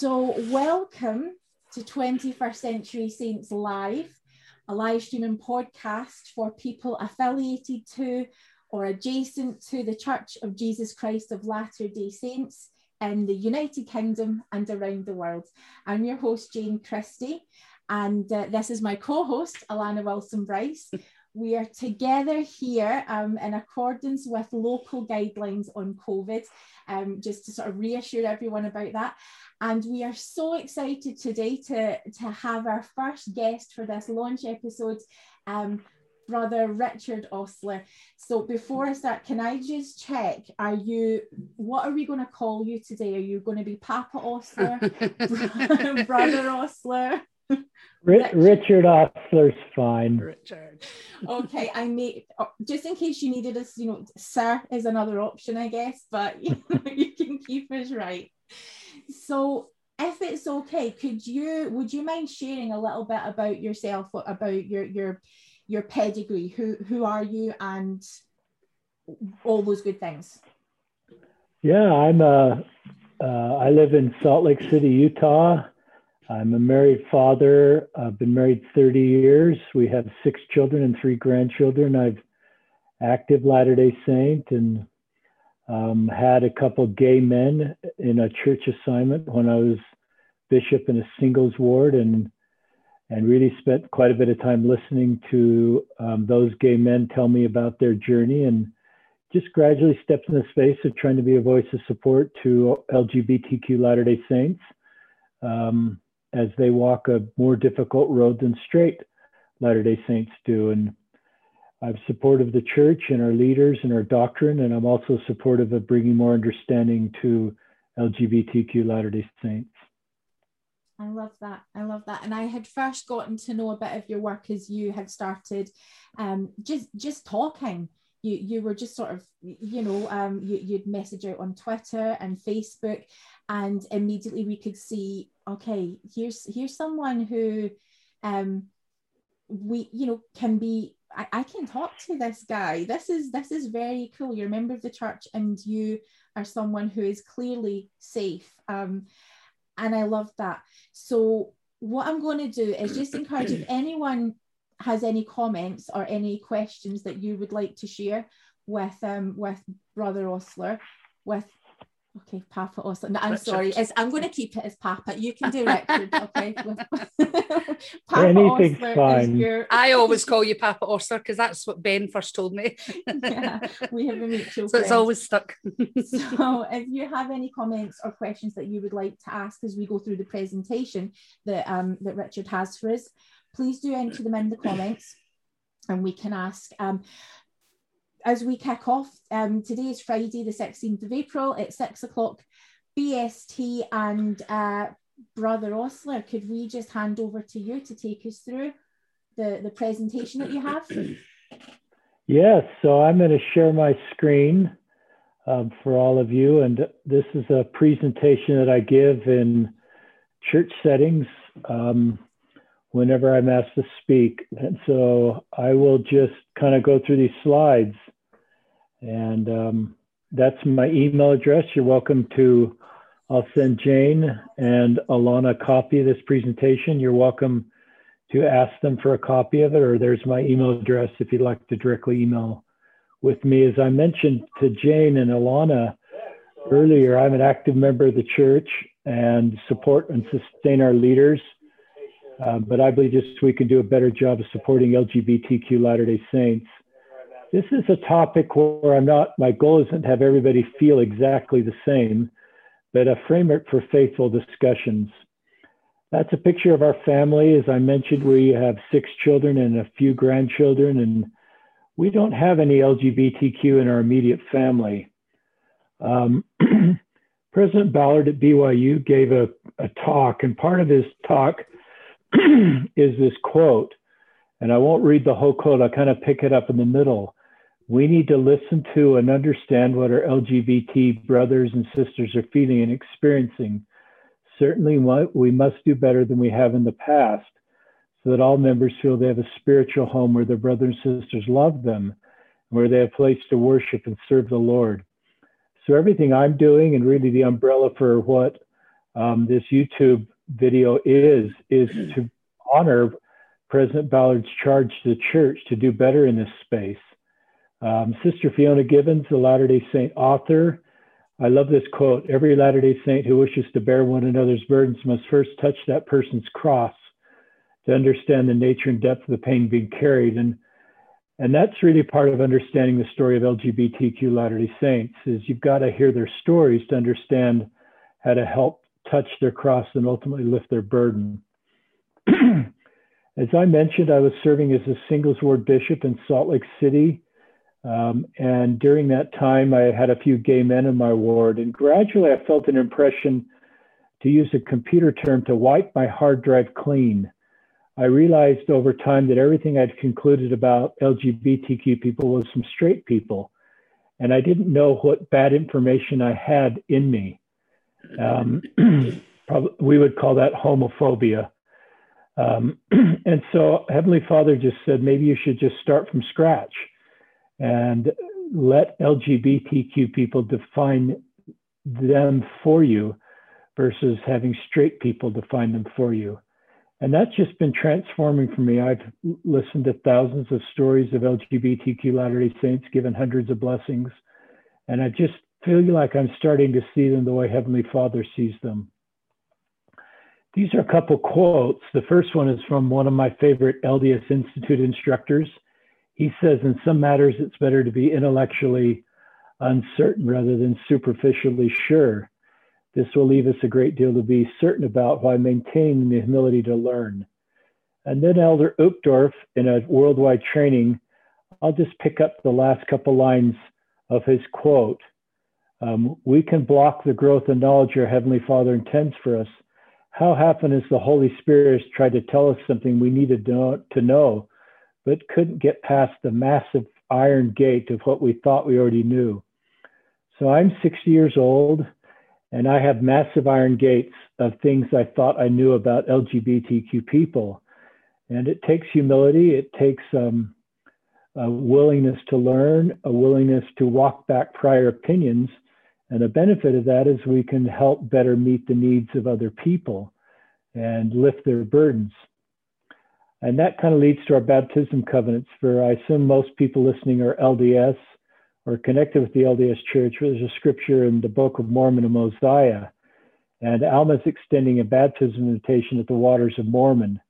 So, welcome to 21st Century Saints Live, a live streaming podcast for people affiliated to or adjacent to the Church of Jesus Christ of Latter day Saints in the United Kingdom and around the world. I'm your host, Jane Christie, and uh, this is my co host, Alana Wilson Bryce. We are together here um, in accordance with local guidelines on COVID, um, just to sort of reassure everyone about that. And we are so excited today to, to have our first guest for this launch episode, um, Brother Richard Ostler. So before I start, can I just check? Are you, what are we going to call you today? Are you going to be Papa Ostler, Brother Ostler? Richard. Richard Ostler's fine. Richard. Okay, I may oh, just in case you needed us, you know, sir is another option, I guess, but you, know, you can keep us right. So if it's okay, could you would you mind sharing a little bit about yourself, about your your your pedigree? Who who are you and all those good things? Yeah, I'm a. Uh, I live in Salt Lake City, Utah. I'm a married father. I've been married 30 years. We have six children and three grandchildren. I've active Latter Day Saint and um, had a couple gay men in a church assignment when I was bishop in a singles ward, and and really spent quite a bit of time listening to um, those gay men tell me about their journey and just gradually stepped in the space of trying to be a voice of support to LGBTQ Latter Day Saints. Um, as they walk a more difficult road than straight Latter day Saints do. And I'm supportive of the church and our leaders and our doctrine, and I'm also supportive of bringing more understanding to LGBTQ Latter day Saints. I love that. I love that. And I had first gotten to know a bit of your work as you had started um, just just talking. You you were just sort of, you know, um, you, you'd message out on Twitter and Facebook, and immediately we could see okay here's here's someone who um we you know can be I, I can talk to this guy. This is this is very cool. You're a member of the church and you are someone who is clearly safe um and i love that. So what i'm going to do is just encourage if anyone has any comments or any questions that you would like to share with um with brother ostler with Okay, Papa Ostler. No, I'm Richard. sorry. It's, I'm going to keep it as Papa. You can do Richard, okay? Papa Anything's fine. Your... I always call you Papa Ostler because that's what Ben first told me. yeah, we have a mutual. So it's always stuck. so if you have any comments or questions that you would like to ask as we go through the presentation that um, that Richard has for us, please do enter them in the comments and we can ask. Um, as we kick off, um, today is Friday, the 16th of April at six o'clock BST. And uh, Brother Ostler, could we just hand over to you to take us through the, the presentation that you have? Yes, so I'm going to share my screen um, for all of you. And this is a presentation that I give in church settings. Um, whenever I'm asked to speak. And so I will just kind of go through these slides. And um, that's my email address. You're welcome to, I'll send Jane and Alana a copy of this presentation. You're welcome to ask them for a copy of it, or there's my email address if you'd like to directly email with me. As I mentioned to Jane and Alana earlier, I'm an active member of the church and support and sustain our leaders uh, but I believe just we can do a better job of supporting LGBTQ Latter day Saints. This is a topic where I'm not, my goal isn't to have everybody feel exactly the same, but a framework for faithful discussions. That's a picture of our family. As I mentioned, we have six children and a few grandchildren, and we don't have any LGBTQ in our immediate family. Um, President Ballard at BYU gave a, a talk, and part of his talk is this quote, and I won't read the whole quote, I'll kind of pick it up in the middle. We need to listen to and understand what our LGBT brothers and sisters are feeling and experiencing. Certainly, we must do better than we have in the past so that all members feel they have a spiritual home where their brothers and sisters love them, where they have a place to worship and serve the Lord. So, everything I'm doing, and really the umbrella for what um, this YouTube video is, is to honor President Ballard's charge to the church to do better in this space. Um, Sister Fiona Givens, the Latter day Saint author, I love this quote Every Latter day Saint who wishes to bear one another's burdens must first touch that person's cross to understand the nature and depth of the pain being carried. And, and that's really part of understanding the story of LGBTQ Latter day Saints is you've got to hear their stories to understand how to help touch their cross and ultimately lift their burden. As I mentioned, I was serving as a singles ward bishop in Salt Lake City. Um, and during that time, I had a few gay men in my ward. And gradually, I felt an impression to use a computer term to wipe my hard drive clean. I realized over time that everything I'd concluded about LGBTQ people was from straight people. And I didn't know what bad information I had in me. Um, probably, we would call that homophobia. Um, and so Heavenly Father just said, maybe you should just start from scratch and let LGBTQ people define them for you versus having straight people define them for you. And that's just been transforming for me. I've listened to thousands of stories of LGBTQ Latter day Saints given hundreds of blessings. And I just feel like I'm starting to see them the way Heavenly Father sees them. These are a couple quotes. The first one is from one of my favorite LDS Institute instructors. He says, in some matters, it's better to be intellectually uncertain rather than superficially sure. This will leave us a great deal to be certain about while maintaining the humility to learn. And then Elder Uchtdorf, in a worldwide training, I'll just pick up the last couple lines of his quote. Um, we can block the growth and knowledge our Heavenly Father intends for us how often has the Holy Spirit tried to tell us something we needed to know, to know, but couldn't get past the massive iron gate of what we thought we already knew? So I'm 60 years old, and I have massive iron gates of things I thought I knew about LGBTQ people. And it takes humility, it takes um, a willingness to learn, a willingness to walk back prior opinions and the benefit of that is we can help better meet the needs of other people and lift their burdens. And that kind of leads to our baptism covenants. For I assume most people listening are LDS or connected with the LDS Church. There's a scripture in the Book of Mormon and Mosiah, and Alma's extending a baptism invitation at the waters of Mormon.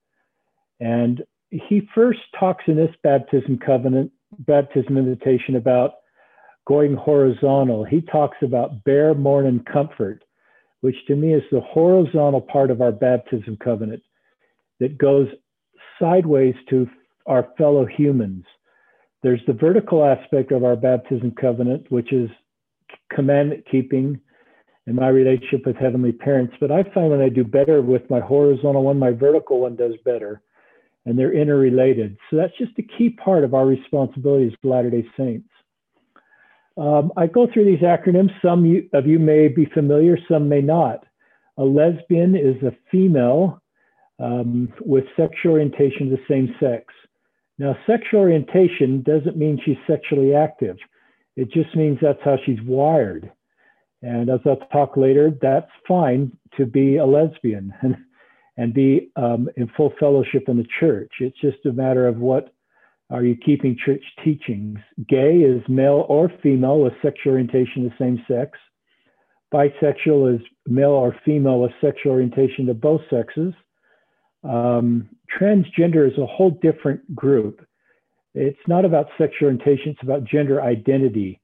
And he first talks in this baptism covenant, baptism invitation about going horizontal, he talks about bear morning comfort, which to me is the horizontal part of our baptism covenant that goes sideways to our fellow humans. There's the vertical aspect of our baptism covenant, which is commandment keeping and my relationship with heavenly parents. But I find when I do better with my horizontal one, my vertical one does better. And they're interrelated. So that's just a key part of our responsibility as Latter day Saints. Um, I go through these acronyms. Some of you may be familiar, some may not. A lesbian is a female um, with sexual orientation of the same sex. Now, sexual orientation doesn't mean she's sexually active. It just means that's how she's wired. And as I'll talk later, that's fine to be a lesbian and, and be um, in full fellowship in the church. It's just a matter of what are you keeping church teachings? Gay is male or female with sexual orientation the same sex. Bisexual is male or female with sexual orientation to both sexes. Um, transgender is a whole different group. It's not about sexual orientation, it's about gender identity.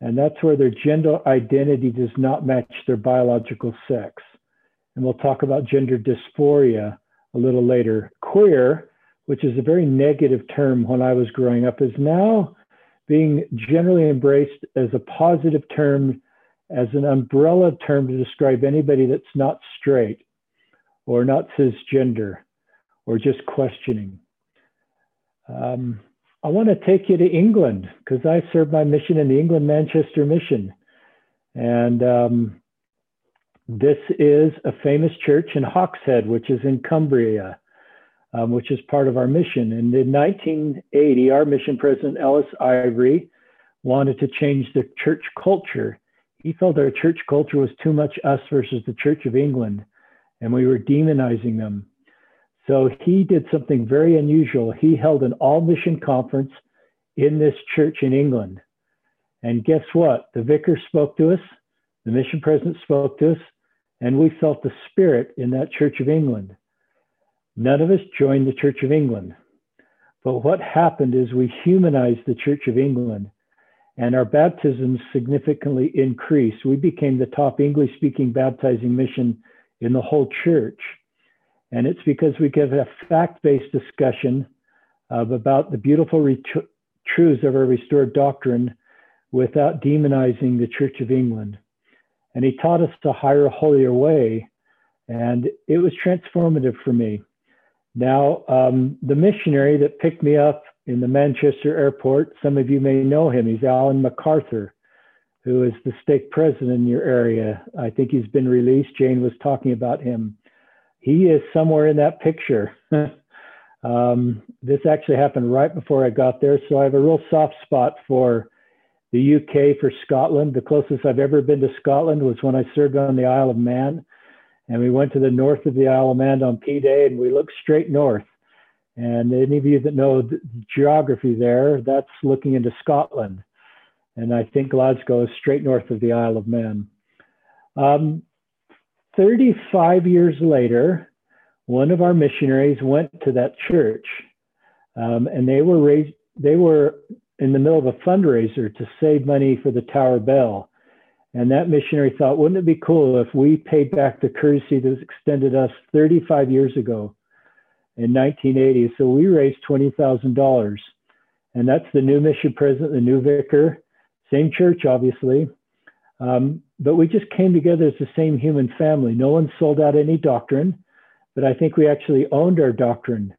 And that's where their gender identity does not match their biological sex. And we'll talk about gender dysphoria a little later. Queer which is a very negative term when I was growing up, is now being generally embraced as a positive term, as an umbrella term to describe anybody that's not straight or not cisgender or just questioning. Um, I want to take you to England because I served my mission in the England Manchester Mission. And um, this is a famous church in Hawkshead, which is in Cumbria um, which is part of our mission. And in 1980, our mission president, Ellis Ivory, wanted to change the church culture. He felt our church culture was too much us versus the Church of England, and we were demonizing them. So he did something very unusual. He held an all mission conference in this church in England. And guess what? The vicar spoke to us, the mission president spoke to us, and we felt the spirit in that Church of England. None of us joined the Church of England. But what happened is we humanized the Church of England and our baptisms significantly increased. We became the top English speaking baptizing mission in the whole church. And it's because we give a fact based discussion of, about the beautiful ret- truths of our restored doctrine without demonizing the Church of England. And he taught us a higher, holier way. And it was transformative for me. Now, um, the missionary that picked me up in the Manchester airport, some of you may know him. He's Alan MacArthur, who is the stake president in your area. I think he's been released. Jane was talking about him. He is somewhere in that picture. um, this actually happened right before I got there, so I have a real soft spot for the UK, for Scotland. The closest I've ever been to Scotland was when I served on the Isle of Man and we went to the north of the Isle of Man on P Day, and we looked straight north. And any of you that know the geography there, that's looking into Scotland. And I think Glasgow is straight north of the Isle of Man. Um, 35 years later, one of our missionaries went to that church, um, and they were raised, they were in the middle of a fundraiser to save money for the Tower Bell. And that missionary thought, wouldn't it be cool if we paid back the courtesy that was extended us 35 years ago in 1980? So we raised $20,000. And that's the new mission president, the new vicar, same church, obviously. Um, but we just came together as the same human family. No one sold out any doctrine, but I think we actually owned our doctrine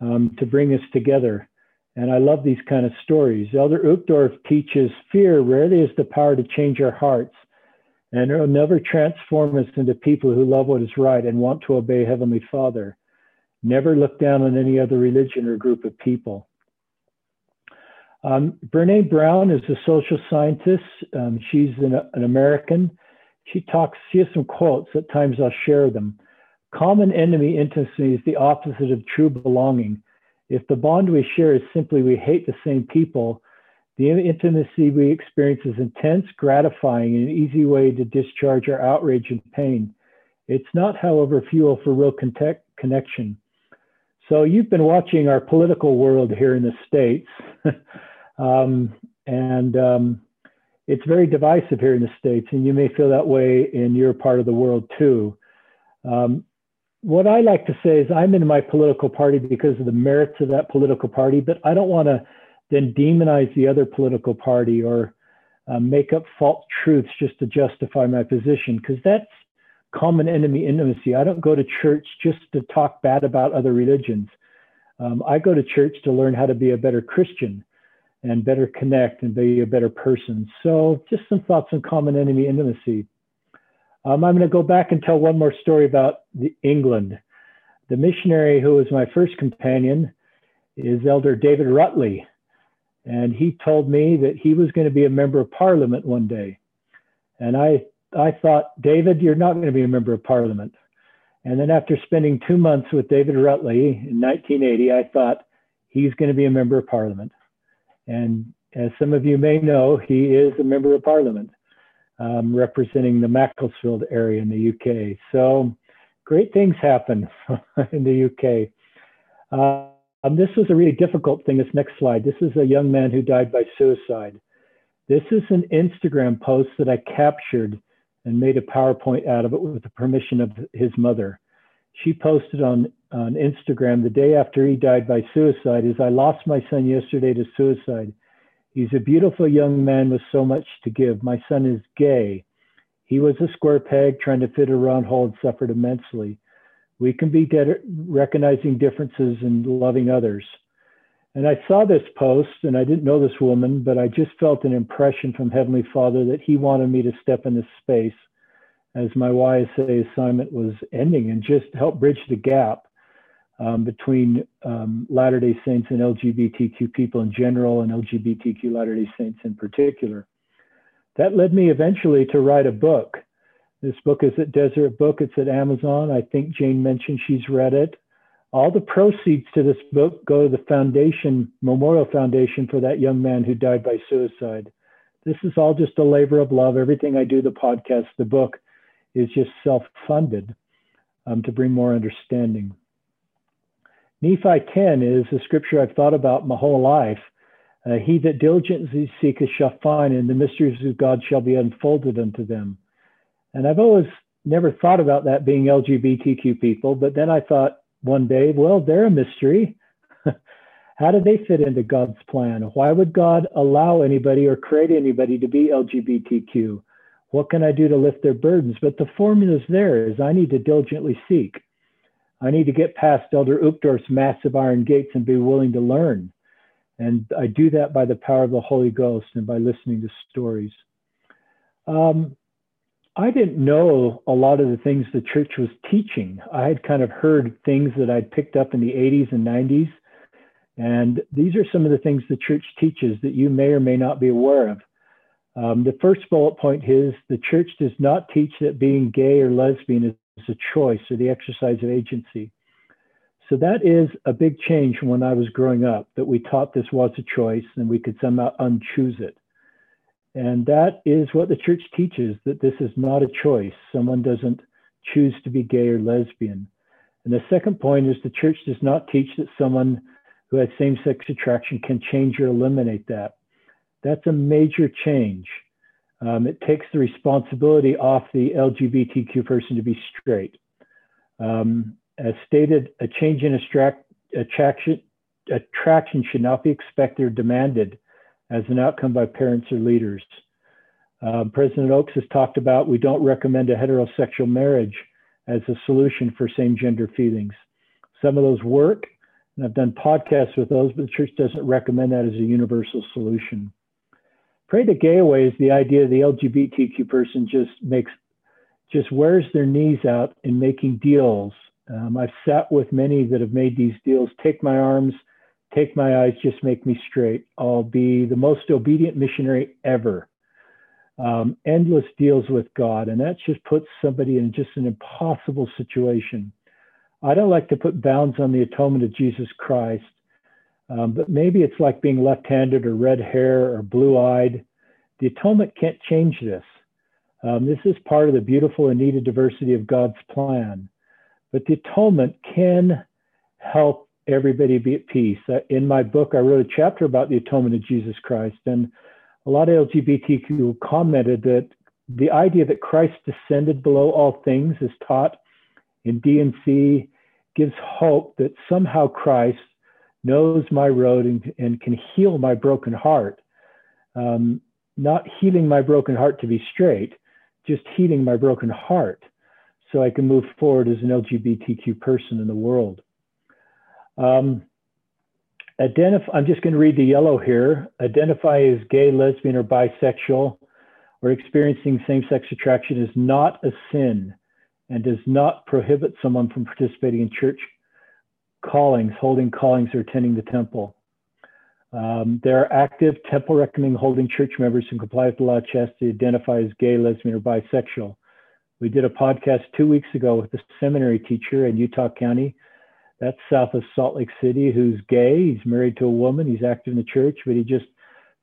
um, to bring us together. And I love these kind of stories. Elder Uchtdorf teaches fear rarely has the power to change our hearts, and it will never transform us into people who love what is right and want to obey Heavenly Father. Never look down on any other religion or group of people. Um, Brene Brown is a social scientist. Um, she's an, an American. She talks, she has some quotes. At times I'll share them. Common enemy intimacy is the opposite of true belonging. If the bond we share is simply we hate the same people, the intimacy we experience is intense, gratifying, and an easy way to discharge our outrage and pain. It's not, however, fuel for real connection. So you've been watching our political world here in the States, um, and um, it's very divisive here in the States, and you may feel that way in your part of the world too. Um, what I like to say is I'm in my political party because of the merits of that political party, but I don't want to then demonize the other political party or uh, make up false truths just to justify my position because that's common enemy intimacy. I don't go to church just to talk bad about other religions. Um, I go to church to learn how to be a better Christian and better connect and be a better person. So, just some thoughts on common enemy intimacy. Um, I'm going to go back and tell one more story about the, England. The missionary who was my first companion is Elder David Rutley. And he told me that he was going to be a member of parliament one day. And I, I thought, David, you're not going to be a member of parliament. And then after spending two months with David Rutley in 1980, I thought he's going to be a member of parliament. And as some of you may know, he is a member of parliament um, representing the Macclesfield area in the UK. So great things happen in the UK. Uh, um, this was a really difficult thing. This next slide. This is a young man who died by suicide. This is an Instagram post that I captured and made a PowerPoint out of it with the permission of his mother. She posted on, on Instagram the day after he died by suicide is I lost my son yesterday to suicide. He's a beautiful young man with so much to give. My son is gay. He was a square peg trying to fit a round hole and suffered immensely. We can be de- recognizing differences and loving others. And I saw this post and I didn't know this woman, but I just felt an impression from Heavenly Father that He wanted me to step in this space as my YSA assignment was ending and just help bridge the gap um, between um, Latter day Saints and LGBTQ people in general and LGBTQ Latter day Saints in particular. that led me eventually to write a book. This book is at Deseret Book. It's at Amazon. I think Jane mentioned she's read it. All the proceeds to this book go to the foundation, Memorial Foundation for that young man who died by suicide. This is all just a labor of love. Everything I do, the podcast, the book, is just self funded um, to bring more understanding. Nephi 10 is a scripture I've thought about my whole life. Uh, he that diligently seeketh shall find, and the mysteries of God shall be unfolded unto them. And I've always never thought about that being LGBTQ people, but then I thought one day, well, they're a mystery. How do they fit into God's plan? Why would God allow anybody or create anybody to be LGBTQ? What can I do to lift their burdens? But the formula is there is I need to diligently seek. I need to get past Elder Uchtdorf's massive iron gates and be willing to learn. And I do that by the power of the Holy Ghost and by listening to stories. Um, I didn't know a lot of the things the church was teaching. I had kind of heard things that I'd picked up in the 80s and 90s. And these are some of the things the church teaches that you may or may not be aware of. Um, the first bullet point is the church does not teach that being gay or lesbian is a choice or the exercise of agency. So that is a big change from when I was growing up, that we taught this was a choice and we could somehow unchoose it. And that is what the church teaches that this is not a choice. Someone doesn't choose to be gay or lesbian. And the second point is the church does not teach that someone who has same sex attraction can change or eliminate that. That's a major change. Um, it takes the responsibility off the LGBTQ person to be straight. Um, as stated, a change in attraction, attraction should not be expected or demanded as an outcome by parents or leaders. Um, President Oaks has talked about we don't recommend a heterosexual marriage as a solution for same gender feelings. Some of those work, and I've done podcasts with those, but the church doesn't recommend that as a universal solution. Pray the gay away is the idea the LGBTQ person just makes, just wears their knees out in making deals. Um, I've sat with many that have made these deals. Take my arms, take my eyes, just make me straight. I'll be the most obedient missionary ever. Um, endless deals with God, and that just puts somebody in just an impossible situation. I don't like to put bounds on the atonement of Jesus Christ. Um, but maybe it's like being left handed or red hair or blue eyed. The atonement can't change this. Um, this is part of the beautiful and needed diversity of God's plan. But the atonement can help everybody be at peace. Uh, in my book, I wrote a chapter about the atonement of Jesus Christ, and a lot of LGBTQ commented that the idea that Christ descended below all things is taught in D&C gives hope that somehow Christ knows my road and, and can heal my broken heart. Um, not healing my broken heart to be straight, just healing my broken heart so I can move forward as an LGBTQ person in the world. Um, identify, I'm just going to read the yellow here. Identify as gay, lesbian, or bisexual, or experiencing same sex attraction is not a sin and does not prohibit someone from participating in church callings, holding callings, or attending the temple. Um, there are active temple recommending holding church members who comply with the law chastity identify as gay, lesbian, or bisexual. We did a podcast two weeks ago with a seminary teacher in Utah County. That's south of Salt Lake City, who's gay. He's married to a woman. He's active in the church, but he just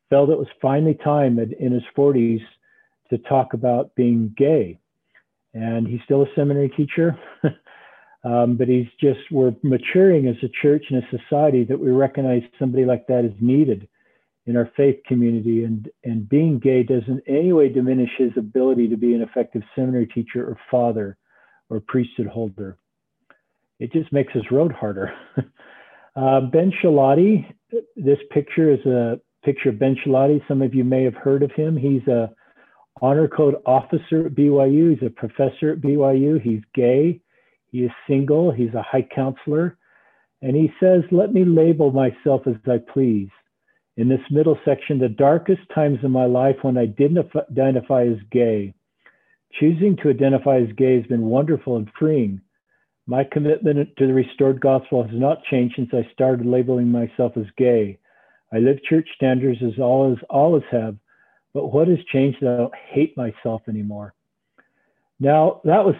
felt it was finally time in his 40s to talk about being gay. And he's still a seminary teacher. Um, but he's just, we're maturing as a church and a society that we recognize somebody like that is needed in our faith community. And, and being gay doesn't in any way diminish his ability to be an effective seminary teacher or father or priesthood holder. It just makes his road harder. uh, ben Schilaty, this picture is a picture of Ben Schilaty. Some of you may have heard of him. He's a honor code officer at BYU. He's a professor at BYU. He's gay. He is single, he's a high counselor, and he says, Let me label myself as I please. In this middle section, the darkest times in my life when I didn't identify as gay. Choosing to identify as gay has been wonderful and freeing. My commitment to the restored gospel has not changed since I started labeling myself as gay. I live church standards as always, always have, But what has changed that I don't hate myself anymore? Now, that was,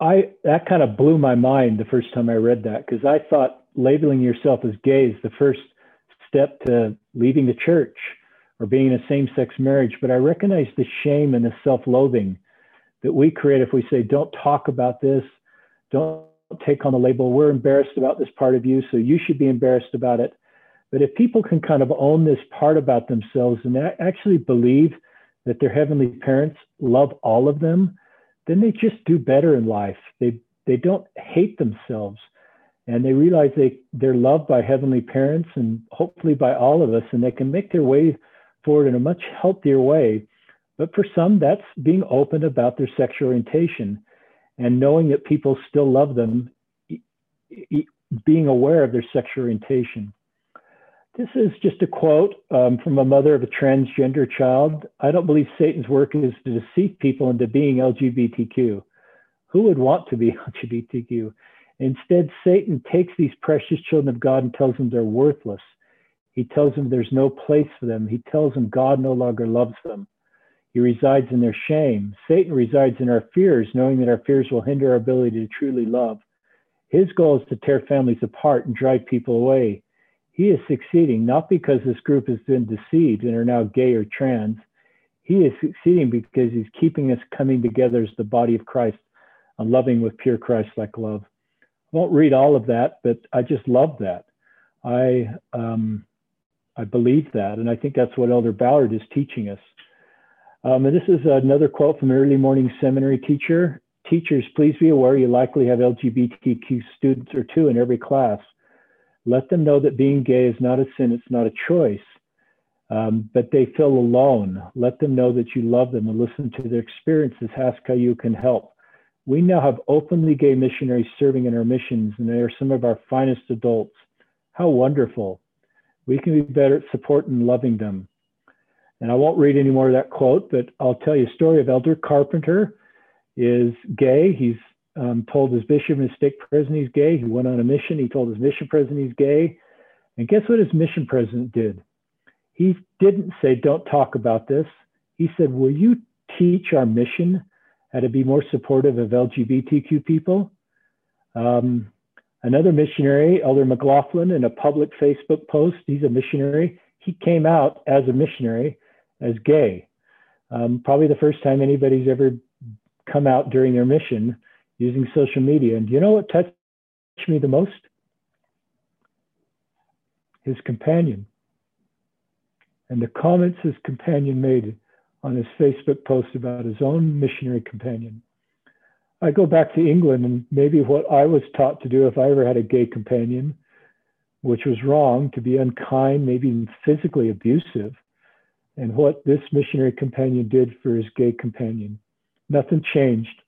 I, that kind of blew my mind the first time I read that because I thought labeling yourself as gay is the first step to leaving the church or being in a same sex marriage. But I recognize the shame and the self loathing that we create if we say, don't talk about this, don't take on the label, we're embarrassed about this part of you, so you should be embarrassed about it. But if people can kind of own this part about themselves and actually believe that their heavenly parents love all of them, then they just do better in life. They they don't hate themselves and they realize they they're loved by heavenly parents and hopefully by all of us and they can make their way forward in a much healthier way but for some that's being open about their sexual orientation and knowing that people still love them being aware of their sexual orientation this is just a quote um, from a mother of a transgender child i don't believe satan's work is to deceive people into being lgbtq who would want to be lgbtq Instead, Satan takes these precious children of God and tells them they're worthless. He tells them there's no place for them. He tells them God no longer loves them. He resides in their shame. Satan resides in our fears, knowing that our fears will hinder our ability to truly love. His goal is to tear families apart and drive people away. He is succeeding not because this group has been deceived and are now gay or trans. He is succeeding because he's keeping us coming together as the body of Christ and loving with pure Christ like love I won't read all of that, but I just love that. I um, I believe that, and I think that's what Elder Ballard is teaching us. Um, and this is another quote from an early morning seminary teacher. Teachers, please be aware you likely have LGBTQ students or two in every class. Let them know that being gay is not a sin, it's not a choice. Um, but they feel alone. Let them know that you love them and listen to their experiences. Ask how you can help. We now have openly gay missionaries serving in our missions, and they are some of our finest adults. How wonderful. We can be better at supporting and loving them. And I won't read any more of that quote, but I'll tell you a story of Elder Carpenter is gay. He's um, told his bishop and stake president he's gay. He went on a mission. He told his mission president he's gay. And guess what his mission president did? He didn't say, don't talk about this. He said, will you teach our mission how to be more supportive of LGBTQ people. Um, another missionary, Elder McLaughlin, in a public Facebook post, he's a missionary. He came out as a missionary as gay. Um, probably the first time anybody's ever come out during their mission using social media. And you know what touched me the most? His companion. And the comments his companion made on his Facebook post about his own missionary companion. I go back to England and maybe what I was taught to do if I ever had a gay companion, which was wrong, to be unkind, maybe physically abusive, and what this missionary companion did for his gay companion. Nothing changed.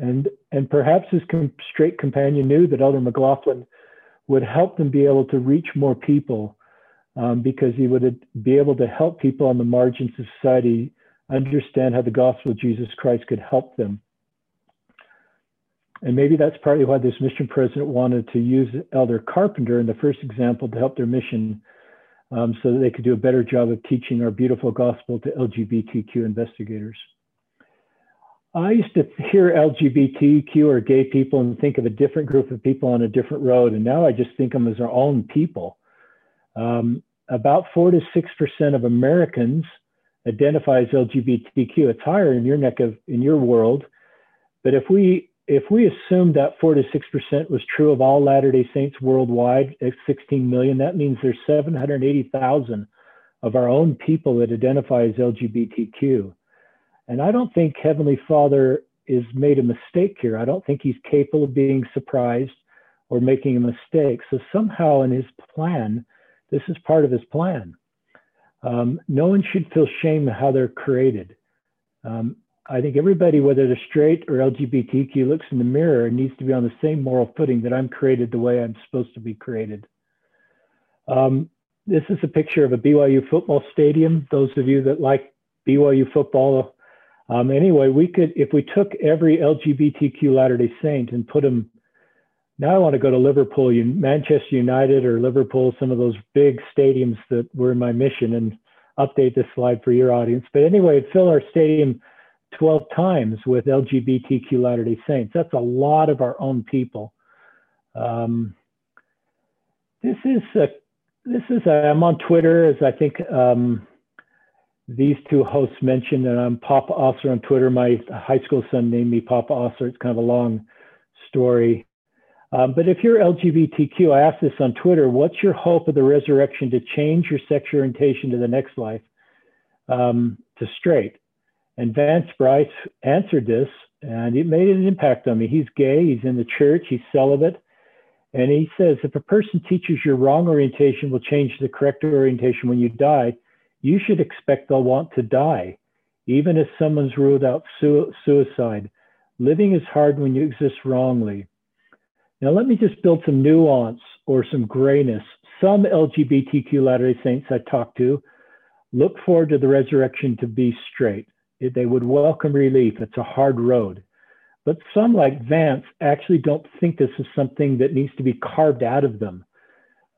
And, and perhaps his com- straight companion knew that Elder McLaughlin would help them be able to reach more people um, because he would be able to help people on the margins of society understand how the gospel of Jesus Christ could help them. And maybe that's partly why this mission president wanted to use Elder Carpenter in the first example to help their mission um, so that they could do a better job of teaching our beautiful gospel to LGBTQ investigators. I used to hear LGBTQ or gay people and think of a different group of people on a different road, and now I just think of them as our own people. Um, about four to six percent of Americans identify as LGBTQ. It's higher in your neck of in your world, but if we if we assume that four to six percent was true of all Latter-day Saints worldwide, at 16 million, that means there's 780,000 of our own people that identify as LGBTQ. And I don't think Heavenly Father is made a mistake here. I don't think he's capable of being surprised or making a mistake. So somehow in his plan, this is part of his plan. Um, no one should feel shame how they're created. Um, I think everybody, whether they're straight or LGBTQ, looks in the mirror and needs to be on the same moral footing that I'm created the way I'm supposed to be created. Um, this is a picture of a BYU football stadium. Those of you that like BYU football, um, anyway, we could, if we took every LGBTQ Latter day Saint and put them now I want to go to Liverpool, Manchester United or Liverpool, some of those big stadiums that were in my mission. And update this slide for your audience. But anyway, it filled our stadium 12 times with LGBTQ Latter day Saints. That's a lot of our own people. Um, this is a, this is a, I'm on Twitter as I think um, these two hosts mentioned, and I'm Papa Ostler on Twitter. My high school son named me Papa Ostler. It's kind of a long story. Um, but if you're LGBTQ, I asked this on Twitter, what's your hope of the resurrection to change your sexual orientation to the next life um, to straight? And Vance Bryce answered this, and it made an impact on me. He's gay, he's in the church, he's celibate. And he says if a person teaches your wrong orientation will change the correct orientation when you die, you should expect they'll want to die, even if someone's ruled out su- suicide. Living is hard when you exist wrongly. Now, let me just build some nuance or some grayness. Some LGBTQ Latter day Saints I talk to look forward to the resurrection to be straight. They would welcome relief. It's a hard road. But some, like Vance, actually don't think this is something that needs to be carved out of them.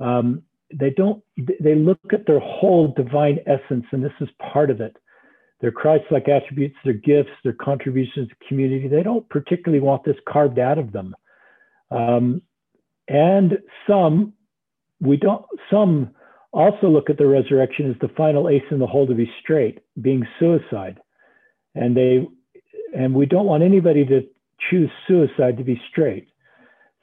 Um, they don't, they look at their whole divine essence, and this is part of it. Their Christ like attributes, their gifts, their contributions to community. They don't particularly want this carved out of them. Um, and some, we don't, some also look at the resurrection as the final ace in the hole to be straight, being suicide. And they, and we don't want anybody to choose suicide to be straight.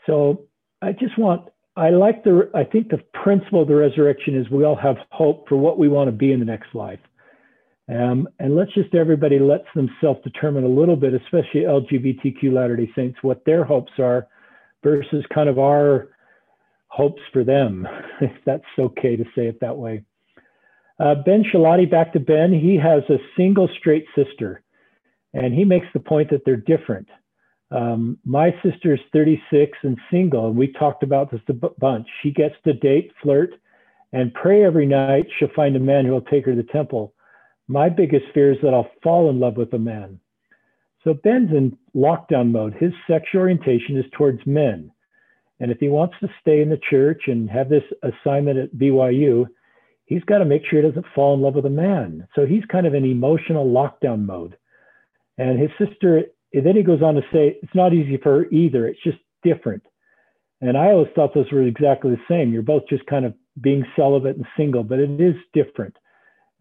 So I just want, I like the, I think the principle of the resurrection is we all have hope for what we want to be in the next life. Um, and let's just everybody lets themselves determine a little bit, especially LGBTQ Latter day Saints, what their hopes are versus kind of our hopes for them, if that's okay to say it that way. Uh, ben Schilaty, back to Ben, he has a single straight sister, and he makes the point that they're different. Um, my sister is 36 and single, and we talked about this a bunch. She gets to date, flirt, and pray every night she'll find a man who will take her to the temple. My biggest fear is that I'll fall in love with a man. So Ben's in lockdown mode. His sexual orientation is towards men. And if he wants to stay in the church and have this assignment at BYU, he's got to make sure he doesn't fall in love with a man. So he's kind of in emotional lockdown mode. And his sister, then he goes on to say, it's not easy for her either. It's just different. And I always thought those were exactly the same. You're both just kind of being celibate and single, but it is different.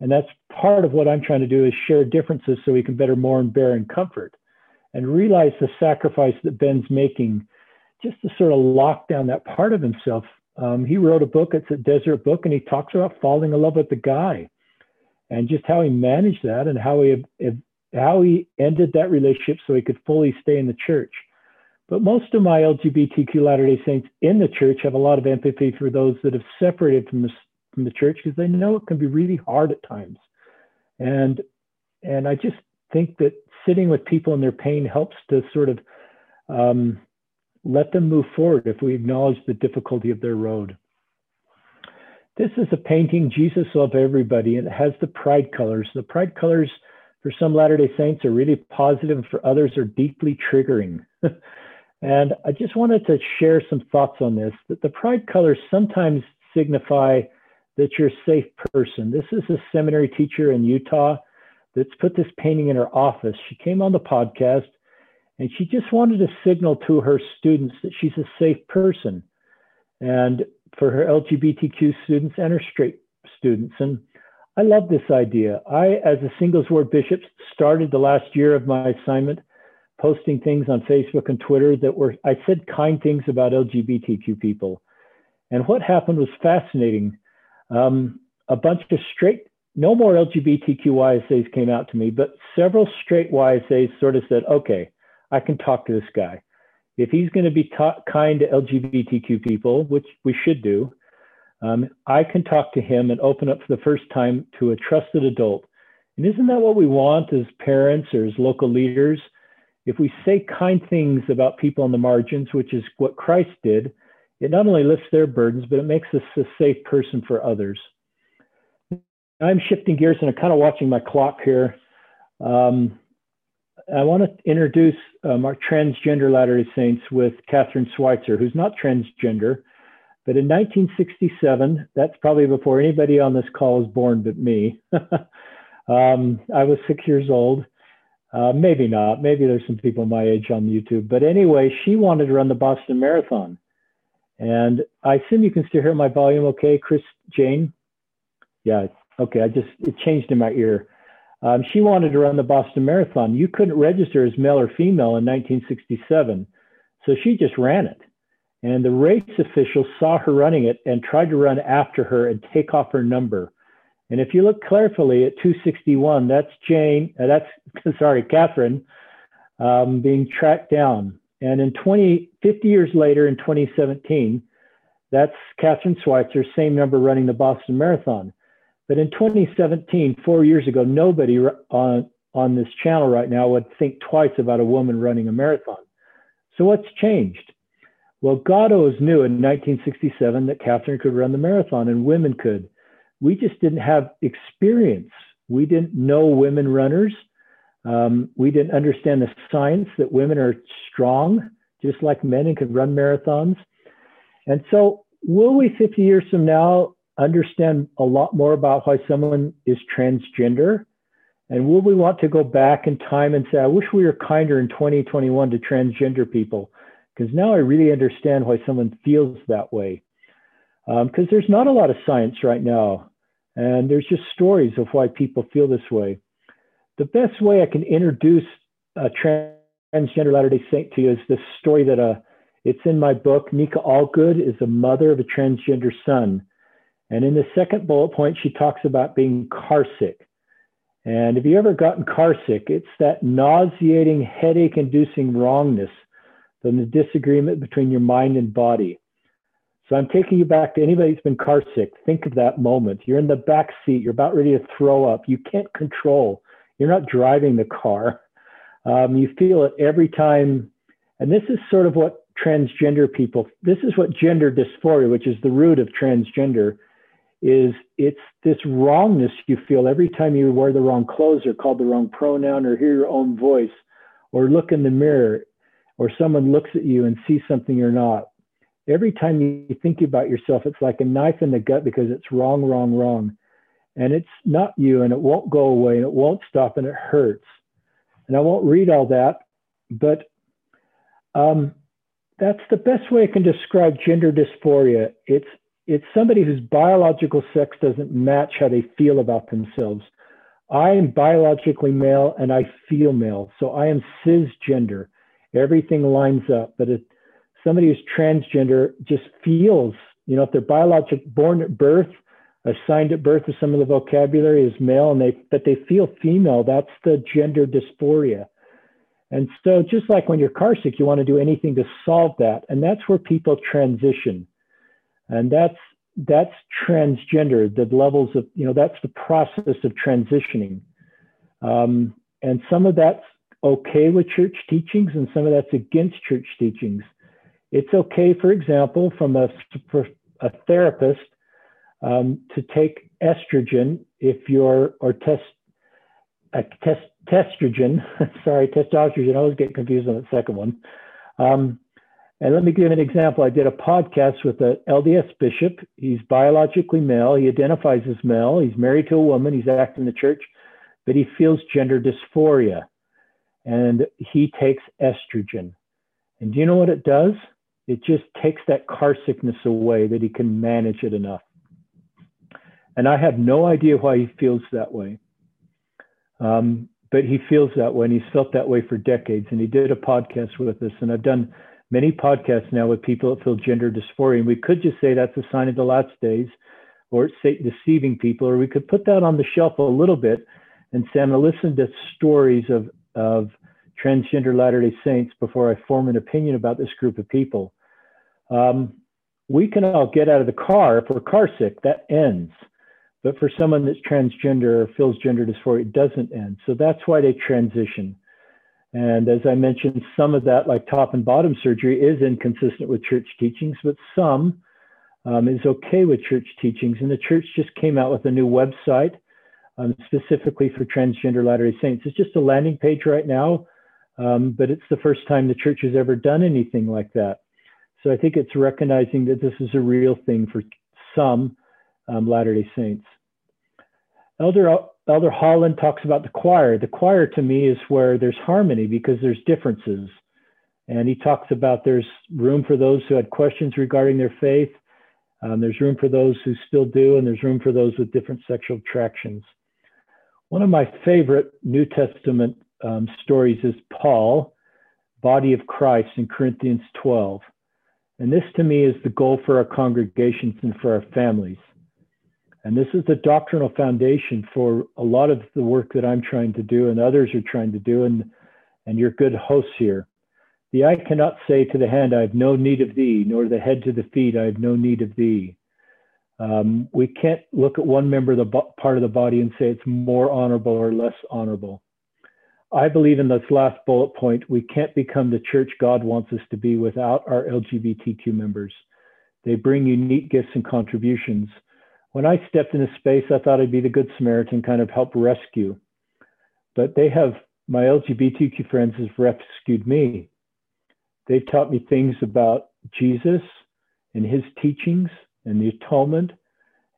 And that's part of what I'm trying to do is share differences so we can better mourn, bear, and comfort and realize the sacrifice that Ben's making just to sort of lock down that part of himself. Um, he wrote a book, it's a Deseret Book, and he talks about falling in love with the guy and just how he managed that and how he how he ended that relationship so he could fully stay in the church. But most of my LGBTQ Latter day Saints in the church have a lot of empathy for those that have separated from the, from the church because they know it can be really hard at times. And, and I just think that sitting with people in their pain helps to sort of um, let them move forward if we acknowledge the difficulty of their road. This is a painting, Jesus Love Everybody, and it has the pride colors. The pride colors for some Latter day Saints are really positive, and for others are deeply triggering. and I just wanted to share some thoughts on this that the pride colors sometimes signify that you're a safe person. This is a seminary teacher in Utah that's put this painting in her office. She came on the podcast and she just wanted to signal to her students that she's a safe person and for her LGBTQ students and her straight students. And I love this idea. I, as a singles ward bishop, started the last year of my assignment posting things on Facebook and Twitter that were, I said kind things about LGBTQ people. And what happened was fascinating. Um, a bunch of straight, no more LGBTQ YSAs came out to me, but several straight YSAs sort of said, okay, I can talk to this guy. If he's going to be ta- kind to LGBTQ people, which we should do, um, I can talk to him and open up for the first time to a trusted adult. And isn't that what we want as parents or as local leaders? If we say kind things about people on the margins, which is what Christ did, it not only lifts their burdens, but it makes us a safe person for others. I'm shifting gears and I'm kind of watching my clock here. Um, I want to introduce um, our transgender Latter day Saints with Catherine Schweitzer, who's not transgender, But in 1967, that's probably before anybody on this call was born but me. um, I was six years old. Uh, maybe not. Maybe there's some people my age on YouTube. But anyway, she wanted to run the Boston Marathon. And I assume you can still hear my volume okay, Chris Jane? Yeah, okay. I just, it changed in my ear. Um, she wanted to run the Boston Marathon. You couldn't register as male or female in 1967. So she just ran it. And the race officials saw her running it and tried to run after her and take off her number. And if you look carefully at 261, that's Jane, uh, that's, sorry, Kathrine, um, being tracked down. And in 20, 50 years later, in 2017, that's Kathrine Switzer, same number running the Boston Marathon. But in 2017, four years ago, nobody on, on this channel right now would think twice about a woman running a marathon. So what's changed? Well, always knew in 1967 that Kathrine could run the marathon and women could. We just didn't have experience. We didn't know women runners. Um, we didn't understand the science that women are strong, just like men, and can run marathons. And so, will we 50 years from now understand a lot more about why someone is transgender? And will we want to go back in time and say, I wish we were kinder in 2021 to transgender people? Because now I really understand why someone feels that way. Because um, there's not a lot of science right now, and there's just stories of why people feel this way. The best way I can introduce a transgender Latter day Saint to you is this story that uh, it's in my book. Nika Allgood is the mother of a transgender son. And in the second bullet point, she talks about being car sick. And have you ever gotten car sick? It's that nauseating, headache inducing wrongness from the disagreement between your mind and body. So I'm taking you back to anybody who's been car sick. Think of that moment. You're in the back seat. You're about ready to throw up. You can't control. You're not driving the car. Um, you feel it every time. And this is sort of what transgender people, this is what gender dysphoria, which is the root of transgender, is it's this wrongness you feel every time you wear the wrong clothes or call the wrong pronoun or hear your own voice or look in the mirror or someone looks at you and sees something you're not. Every time you think about yourself, it's like a knife in the gut because it's wrong, wrong, wrong. And it's not you and it won't go away and it won't stop and it hurts. And I won't read all that, but um, that's the best way I can describe gender dysphoria. It's it's somebody whose biological sex doesn't match how they feel about themselves. I am biologically male and I feel male, so I am cisgender. Everything lines up. But if somebody who's transgender just feels, you know, if they're biologic born at birth, assigned at birth with some of the vocabulary is male, and they but they feel female, that's the gender dysphoria. And so, just like when you're car sick, you want to do anything to solve that, and that's where people transition and that's that's transgender the levels of you know that's the process of transitioning um, and some of that's okay with church teachings and some of that's against church teachings it's okay for example from a, a therapist um, to take estrogen if you're or test a test testrogen sorry testosterone i always get confused on the second one um, and let me give an example. I did a podcast with an LDS bishop. He's biologically male. He identifies as male. He's married to a woman. He's active in the church, but he feels gender dysphoria. And he takes estrogen. And do you know what it does? It just takes that car sickness away that he can manage it enough. And I have no idea why he feels that way. Um, but he feels that way and he's felt that way for decades. And he did a podcast with us. And I've done many podcasts now with people that feel gender dysphoria. And we could just say that's a sign of the last days or it's deceiving people, or we could put that on the shelf a little bit and say, I'm going to listen to stories of, of transgender Latter day Saints before I form an opinion about this group of people. Um, we can all get out of the car if we're car sick, that ends. But for someone that's transgender or feels gender dysphoria, it doesn't end. So that's why they transition. And as I mentioned, some of that, like top and bottom surgery, is inconsistent with church teachings, but some um, is okay with church teachings. And the church just came out with a new website um, specifically for transgender Latter day Saints. It's just a landing page right now, um, but it's the first time the church has ever done anything like that. So I think it's recognizing that this is a real thing for some um, Latter day Saints. Elder, Elder Holland talks about the choir. The choir to me is where there's harmony because there's differences. And he talks about there's room for those who had questions regarding their faith. Um, there's room for those who still do, and there's room for those with different sexual attractions. One of my favorite New Testament um, stories is Paul, body of Christ in Corinthians 12. And this to me is the goal for our congregations and for our families. And this is the doctrinal foundation for a lot of the work that I'm trying to do and others are trying to do, and, and you're good hosts here. The eye cannot say to the hand, I have no need of thee, nor the head to the feet, I have no need of thee. Um, we can't look at one member of the part of the body and say it's more honorable or less honorable. I believe in this last bullet point, we can't become the church God wants us to be without our LGBTQ members. They bring unique gifts and contributions when I stepped into space, I thought I'd be the good Samaritan, kind of help rescue. But they have, my LGBTQ friends have rescued me. They've taught me things about Jesus and his teachings and the atonement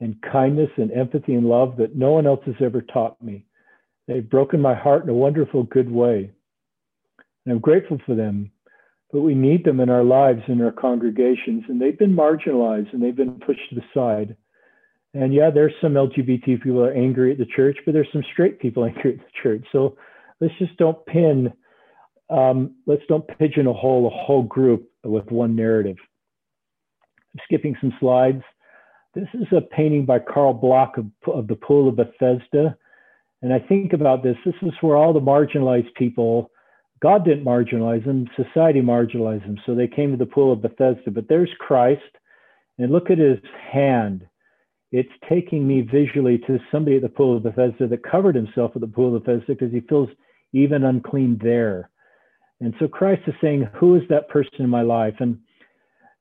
and kindness and empathy and love that no one else has ever taught me. They've broken my heart in a wonderful, good way. And I'm grateful for them. But we need them in our lives, in our congregations, and they've been marginalized and they've been pushed to the side. And yeah, there's some LGBT people are angry at the church, but there's some straight people angry at the church. So let's just don't pin, um, let's don't pigeonhole a whole group with one narrative. Skipping some slides. This is a painting by Carl Bloch of, of the Pool of Bethesda. And I think about this, this is where all the marginalized people, God didn't marginalize them, society marginalized them. So they came to the Pool of Bethesda. But there's Christ. And look at his hand it's taking me visually to somebody at the pool of Bethesda that covered himself at the pool of Bethesda because he feels even unclean there. And so Christ is saying, Who is that person in my life? And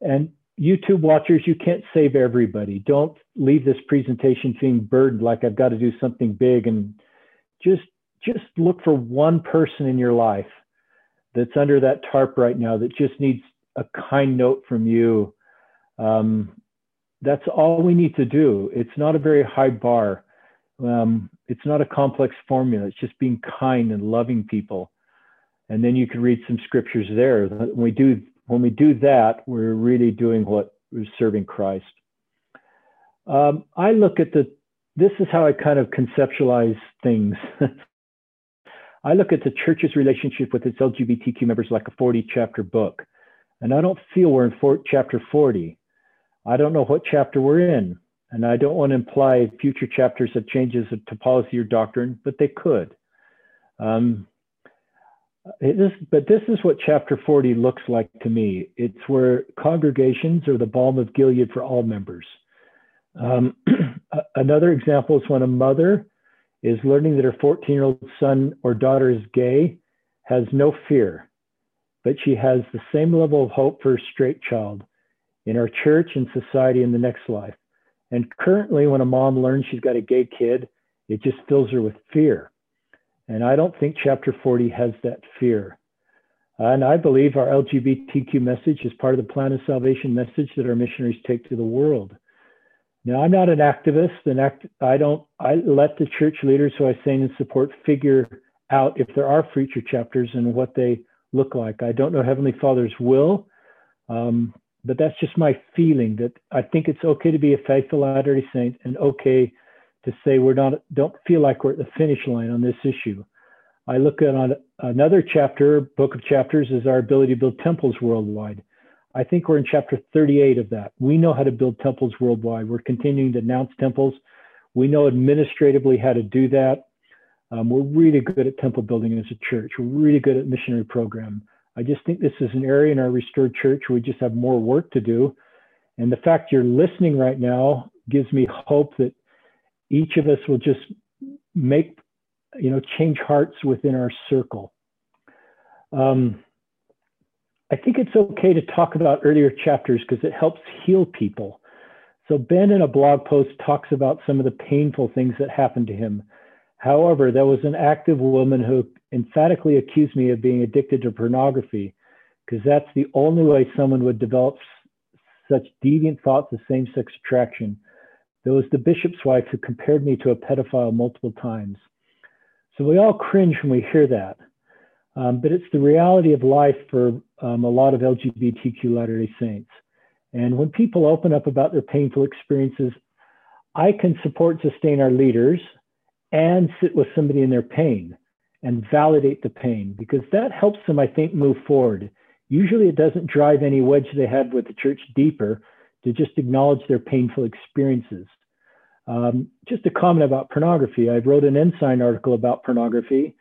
and YouTube watchers, you can't save everybody. Don't leave this presentation feeling burdened like I've got to do something big and just just look for one person in your life that's under that tarp right now that just needs a kind note from you. Um, that's all we need to do. It's not a very high bar. Um, it's not a complex formula. It's just being kind and loving people. And then you can read some scriptures there. When we do when we do that, we're really doing what we're serving Christ. Um, I look at the. This is how I kind of conceptualize things. I look at the church's relationship with its LGBTQ members like a 40 chapter book. And I don't feel we're in chapter 40. I don't know what chapter we're in, and I don't want to imply future chapters have changes to policy or doctrine, but they could. Um, but this is what chapter 40 looks like to me. It's where congregations are the balm of Gilead for all members. Um, another example is when a mother is learning that her 14 year old son or daughter is gay, has no fear, but she has the same level of hope for a straight child in our church and society in the next life. And currently, when a mom learns she's got a gay kid, it just fills her with fear. And I don't think chapter 40 has that fear. And I believe our LGBTQ message is part of the plan of salvation message that our missionaries take to the world. Now, I'm not an activist, and act, I don't. I let the church leaders who I sing and support figure out if there are future chapters and what they look like. I don't know Heavenly Father's will, um, but that's just my feeling that I think it's okay to be a faithful Latter-day Saint and okay to say we're not don't feel like we're at the finish line on this issue. I look at on another chapter, book of chapters, is our ability to build temples worldwide. I think we're in chapter 38 of that. We know how to build temples worldwide. We're continuing to announce temples. We know administratively how to do that. Um, we're really good at temple building as a church. We're really good at missionary program. I just think this is an area in our restored church where we just have more work to do. And the fact you're listening right now gives me hope that each of us will just make, you know, change hearts within our circle. Um, I think it's okay to talk about earlier chapters because it helps heal people. So Ben in a blog post talks about some of the painful things that happened to him. However, there was an active woman who emphatically accused me of being addicted to pornography because that's the only way someone would develop such deviant thoughts of same sex attraction. There was the bishop's wife who compared me to a pedophile multiple times. So we all cringe when we hear that. Um, but it's the reality of life for um, a lot of LGBTQ Latter day Saints. And when people open up about their painful experiences, I can support, sustain our leaders and sit with somebody in their pain and validate the pain because that helps them, I think, move forward. Usually it doesn't drive any wedge they have with the church deeper to just acknowledge their painful experiences. Um, just a comment about pornography. I wrote an Ensign article about pornography.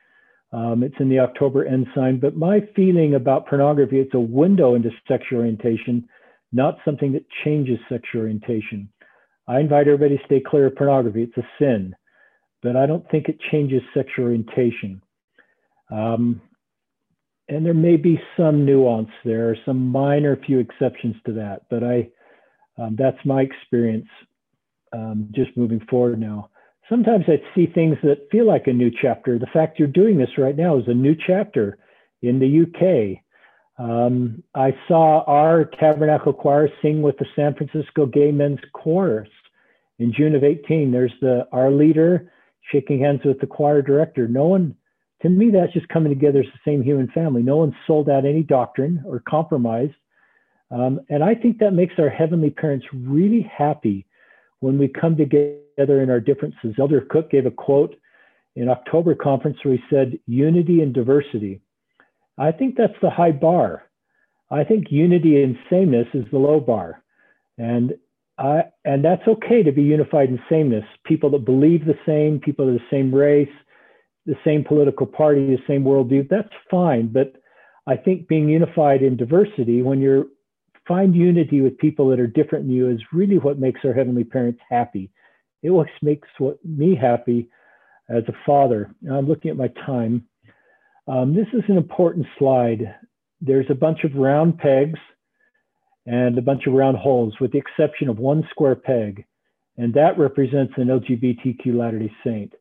Um, it's in the October Ensign, but my feeling about pornography, it's a window into sexual orientation, not something that changes sexual orientation. I invite everybody to stay clear of pornography. It's a sin but I don't think it changes sexual orientation. Um, and there may be some nuance there, some minor few exceptions to that, but I, um, that's my experience um, just moving forward now. Sometimes I see things that feel like a new chapter. The fact you're doing this right now is a new chapter in the UK. Um, I saw our Tabernacle Choir sing with the San Francisco Gay Men's Chorus in June of 18. There's the our leader, shaking hands with the choir director. No one, to me, that's just coming together as the same human family. No one sold out any doctrine or compromised. Um, and I think that makes our heavenly parents really happy when we come together in our differences. Elder Cook gave a quote in October conference where he said, unity and diversity. I think that's the high bar. I think unity and sameness is the low bar. And uh, and that's okay to be unified in sameness. People that believe the same, people of the same race, the same political party, the same worldview, that's fine. But I think being unified in diversity, when you find unity with people that are different than you, is really what makes our heavenly parents happy. It makes what me happy as a father. I'm looking at my time. Um, this is an important slide. There's a bunch of round pegs and a bunch of round holes with the exception of one square peg. And that represents an LGBTQ Latter-day Saint.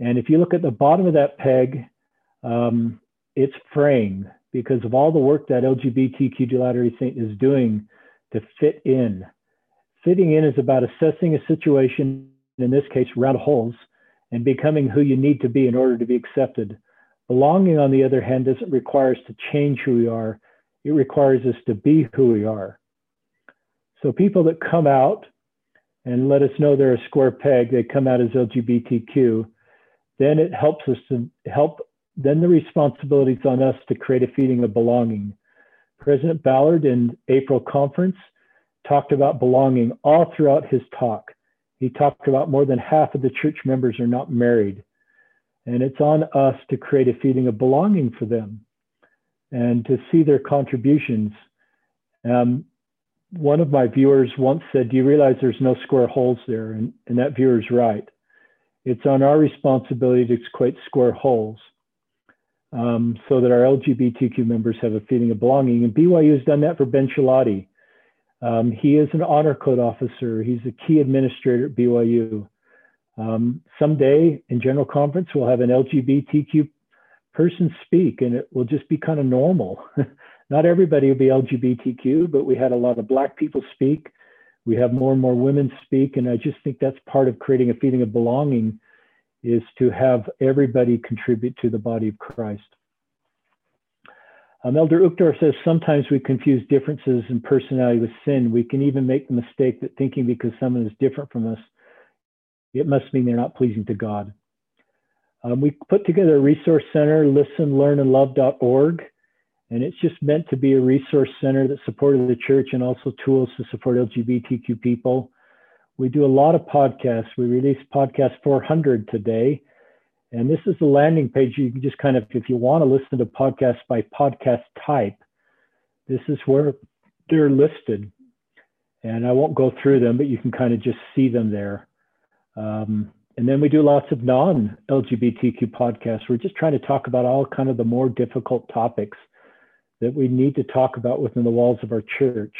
And if you look at the bottom of that peg, um, it's fraying because of all the work that LGBTQ Latter-day Saint is doing to fit in. Fitting in is about assessing a situation, in this case, round holes, and becoming who you need to be in order to be accepted. Belonging, on the other hand, doesn't require us to change who we are. It requires us to be who we are. So people that come out and let us know they're a square peg, they come out as LGBTQ, then it helps us to help, then the responsibility is on us to create a feeling of belonging. President Ballard in April conference talked about belonging all throughout his talk. He talked about more than half of the church members are not married. And it's on us to create a feeling of belonging for them and to see their contributions. Um, one of my viewers once said, Do you realize there's no square holes there? And, and that viewer's right. It's on our responsibility to create square holes um, so that our LGBTQ members have a feeling of belonging. And BYU has done that for Ben Schilaty. Um, he is an honor code officer. He's a key administrator at BYU. Um, someday in general conference, we'll have an LGBTQ person speak and it will just be kind of normal. Not everybody will be LGBTQ, but we had a lot of Black people speak. We have more and more women speak. And I just think that's part of creating a feeling of belonging is to have everybody contribute to the body of Christ. Um, Elder Uchtdorf says sometimes we confuse differences in personality with sin. We can even make the mistake that thinking because someone is different from us, it must mean they're not pleasing to God. Um, we put together a resource center, listenlearnandlove.org, and it's just meant to be a resource center that supported the church and also tools to support LGBTQ people. We do a lot of podcasts. We released podcast 400 today, and this is the landing page. You can just kind of, if you want to listen to podcasts by podcast type, this is where they're listed. And I won't go through them, but you can kind of just see them there. Um, and then we do lots of non-LGBTQ podcasts. We're just trying to talk about all kind of the more difficult topics that we need to talk about within the walls of our church.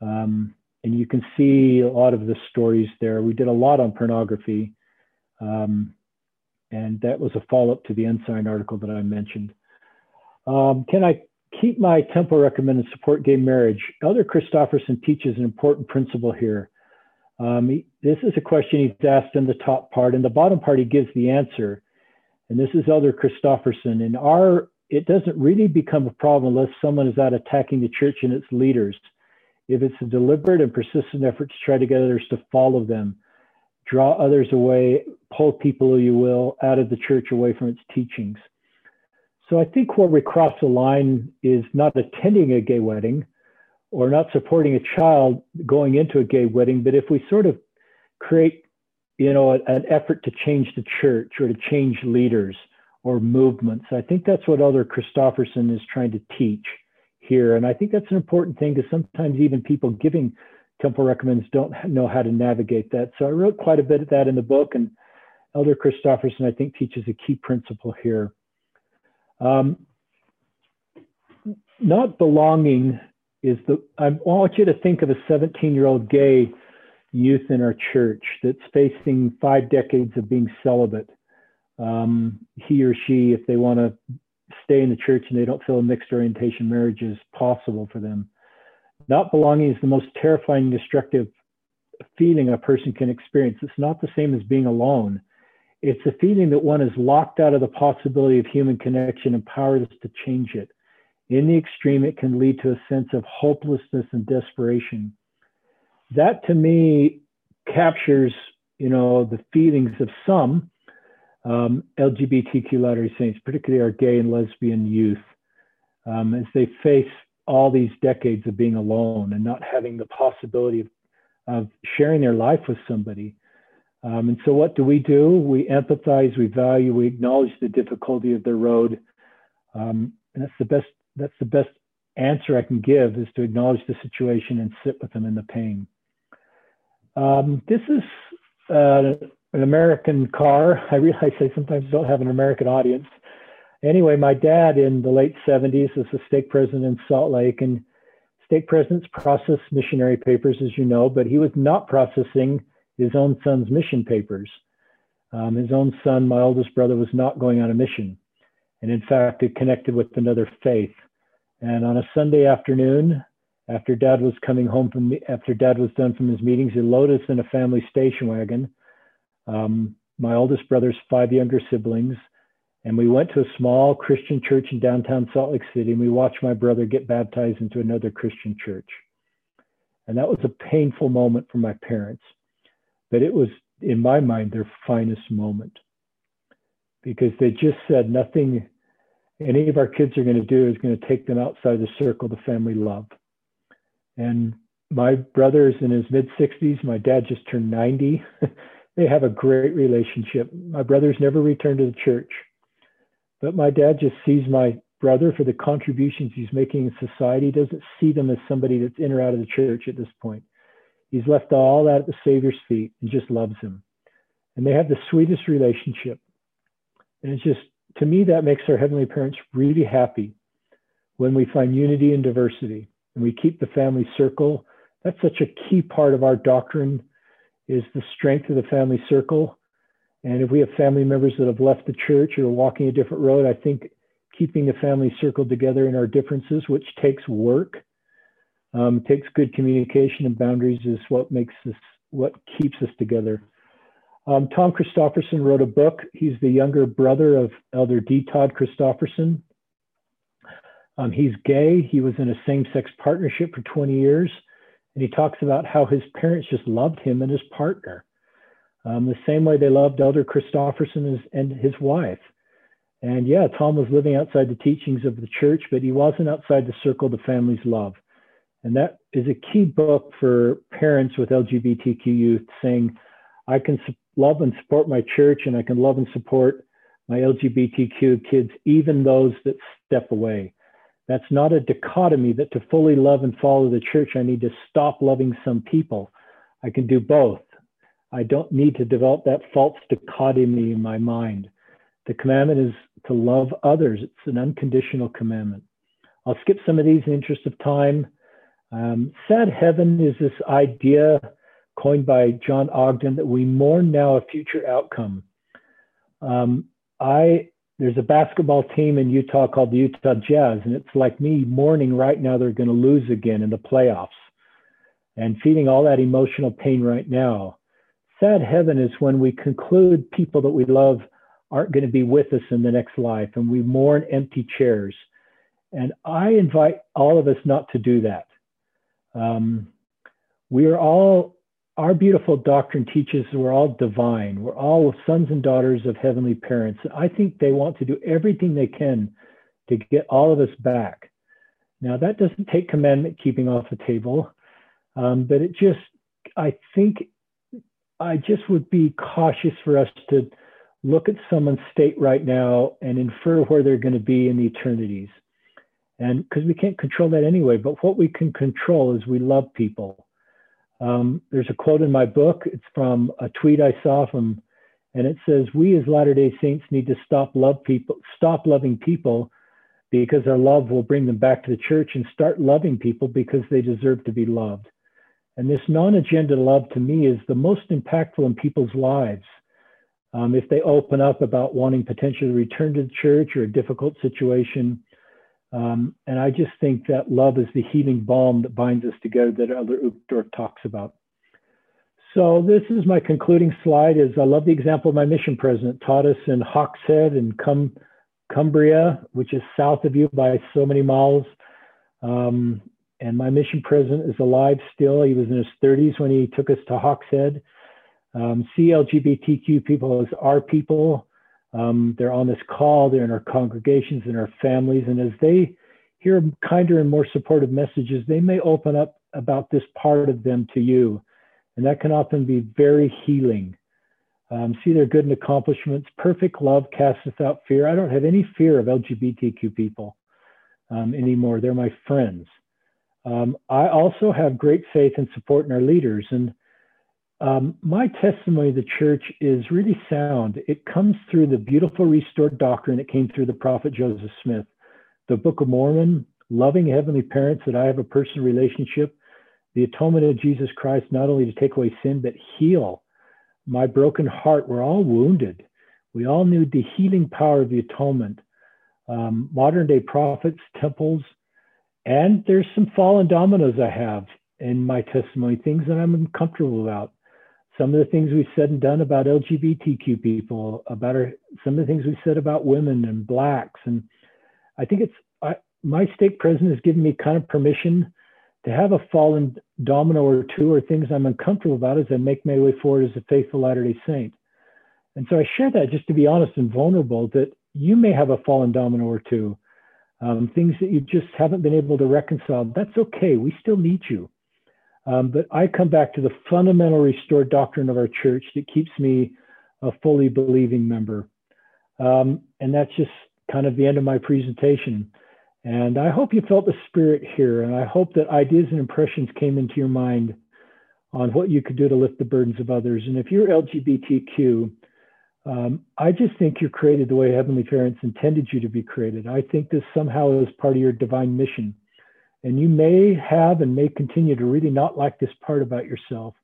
Um, and you can see a lot of the stories there. We did a lot on pornography. Um, and that was a follow-up to the Ensign article that I mentioned. Um, can I keep my temple recommend and support gay marriage. Elder Christofferson teaches an important principle here. Um, he, this is a question he's asked in the top part. In the bottom part, he gives the answer. And this is Elder Christofferson. In our, it doesn't really become a problem unless someone is out attacking the church and its leaders. If it's a deliberate and persistent effort to try to get others to follow them, draw others away, pull people, who you will, out of the church away from its teachings. So I think where we cross the line is not attending a gay wedding or not supporting a child going into a gay wedding, but if we sort of create, you know, an effort to change the church or to change leaders or movements, I think that's what Elder Christofferson is trying to teach here. And I think that's an important thing because sometimes even people giving temple recommends don't know how to navigate that. So I wrote quite a bit of that in the book, and Elder Christofferson, I think, teaches a key principle here. Um, not belonging is the, I want you to think of a 17 year old gay youth in our church that's facing five decades of being celibate. Um, he or she, if they want to stay in the church and they don't feel a mixed orientation marriage is possible for them. Not belonging is the most terrifying, destructive feeling a person can experience. It's not the same as being alone. It's a feeling that one is locked out of the possibility of human connection and powerless to change it. In the extreme, it can lead to a sense of hopelessness and desperation. That to me captures, you know, the feelings of some um, LGBTQ Latter-day Saints, particularly our gay and lesbian youth, um, as they face all these decades of being alone and not having the possibility of, of sharing their life with somebody. Um, and so, what do we do? We empathize, we value, we acknowledge the difficulty of their road, um, and that's the best. That's the best answer I can give is to acknowledge the situation and sit with them in the pain. Um, this is uh, an American car. I realize I sometimes don't have an American audience. Anyway, my dad in the late 70s was a stake president in Salt Lake, and stake presidents process missionary papers, as you know, but he was not processing his own son's mission papers. Um, his own son, my oldest brother, was not going on a mission. And in fact, it connected with another faith. And on a Sunday afternoon, after dad was coming home from, after dad was done from his meetings, he loaded us in a family station wagon. Um, my oldest brother's five younger siblings. And we went to a small Christian church in downtown Salt Lake City, and we watched my brother get baptized into another Christian church. And that was a painful moment for my parents but it was, in my mind, their finest moment because they just said nothing any of our kids are going to do is going to take them outside the circle the family love. And my brother is in his mid 60s. My dad just turned 90. they have a great relationship. My brother's never returned to the church, but my dad just sees my brother for the contributions he's making in society. He doesn't see them as somebody that's in or out of the church at this point. He's left all that at the Savior's feet and just loves him. And they have the sweetest relationship. And it's just, to me, that makes our Heavenly Parents really happy when we find unity and diversity and we keep the family circle. That's such a key part of our doctrine is the strength of the family circle. And if we have family members that have left the church or are walking a different road, I think keeping the family circle together in our differences, which takes work, um, takes good communication and boundaries is what makes us, what keeps us together. Um, Tom Christofferson wrote a book. He's the younger brother of Elder D. Todd Christofferson. Um, he's gay. He was in a same-sex partnership for 20 years, and he talks about how his parents just loved him and his partner, um, the same way they loved Elder Christofferson and his wife. And yeah, Tom was living outside the teachings of the church, but he wasn't outside the circle the family's love. And that is a key book for parents with LGBTQ youth saying, I can love and support my church and I can love and support my LGBTQ kids, even those that step away. That's not a dichotomy that to fully love and follow the church, I need to stop loving some people. I can do both. I don't need to develop that false dichotomy in my mind. The commandment is to love others. It's an unconditional commandment. I'll skip some of these in the interest of time. Um, sad heaven is this idea coined by John Ogden that we mourn now a future outcome. Um, I there's a basketball team in Utah called the Utah Jazz, and it's like me mourning right now they're going to lose again in the playoffs and feeling all that emotional pain right now. Sad heaven is when we conclude people that we love aren't going to be with us in the next life and we mourn empty chairs. And I invite all of us not to do that. Um, we are all, our beautiful doctrine teaches we're all divine. We're all sons and daughters of heavenly parents. I think they want to do everything they can to get all of us back. Now, that doesn't take commandment keeping off the table, um, but it just, I think, I just would be cautious for us to look at someone's state right now and infer where they're going to be in the eternities. And because we can't control that anyway, but what we can control is we love people. Um, there's a quote in my book. It's from a tweet I saw from, and it says, "We as Latter-day Saints need to stop love people, stop loving people, because our love will bring them back to the church, and start loving people because they deserve to be loved." And this non-agenda love to me is the most impactful in people's lives. Um, if they open up about wanting potentially to return to the church or a difficult situation, um, and I just think that love is the healing balm that binds us together that Elder Uchtdorf talks about. So this is my concluding slide is I love the example my mission president taught us in Hawkshead and Cum, Cumbria, which is south of you by so many miles. Um, and my mission president is alive still. He was in his 30s when he took us to Hawkshead. Um, see LGBTQ people as our people. Um, they're on this call, they're in our congregations in our families. And as they hear kinder and more supportive messages, they may open up about this part of them to you. And that can often be very healing. Um, see their good and accomplishments. Perfect love casteth out fear. I don't have any fear of LGBTQ people um, anymore. They're my friends. Um, I also have great faith and support in our leaders. And um, my testimony of the church is really sound. It comes through the beautiful restored doctrine. It came through the prophet Joseph Smith, the Book of Mormon, loving heavenly parents that I have a personal relationship, the atonement of Jesus Christ, not only to take away sin, but heal my broken heart. We're all wounded. We all need the healing power of the atonement. Um, modern day prophets, temples, and there's some fallen dominoes I have in my testimony, things that I'm uncomfortable about some of the things we've said and done about LGBTQ people, about our, some of the things we've said about women and blacks. And I think it's I, my stake president has given me kind of permission to have a fallen domino or two or things I'm uncomfortable about as I make my way forward as a faithful Latter day Saint. And so I share that just to be honest and vulnerable that you may have a fallen domino or two, um, things that you just haven't been able to reconcile. That's okay. We still need you. Um, but I come back to the fundamental restored doctrine of our church that keeps me a fully believing member. Um, and that's just kind of the end of my presentation. And I hope you felt the spirit here. And I hope that ideas and impressions came into your mind on what you could do to lift the burdens of others. And if you're LGBTQ, um, I just think you're created the way Heavenly Parents intended you to be created. I think this somehow is part of your divine mission. And you may have and may continue to really not like this part about yourself,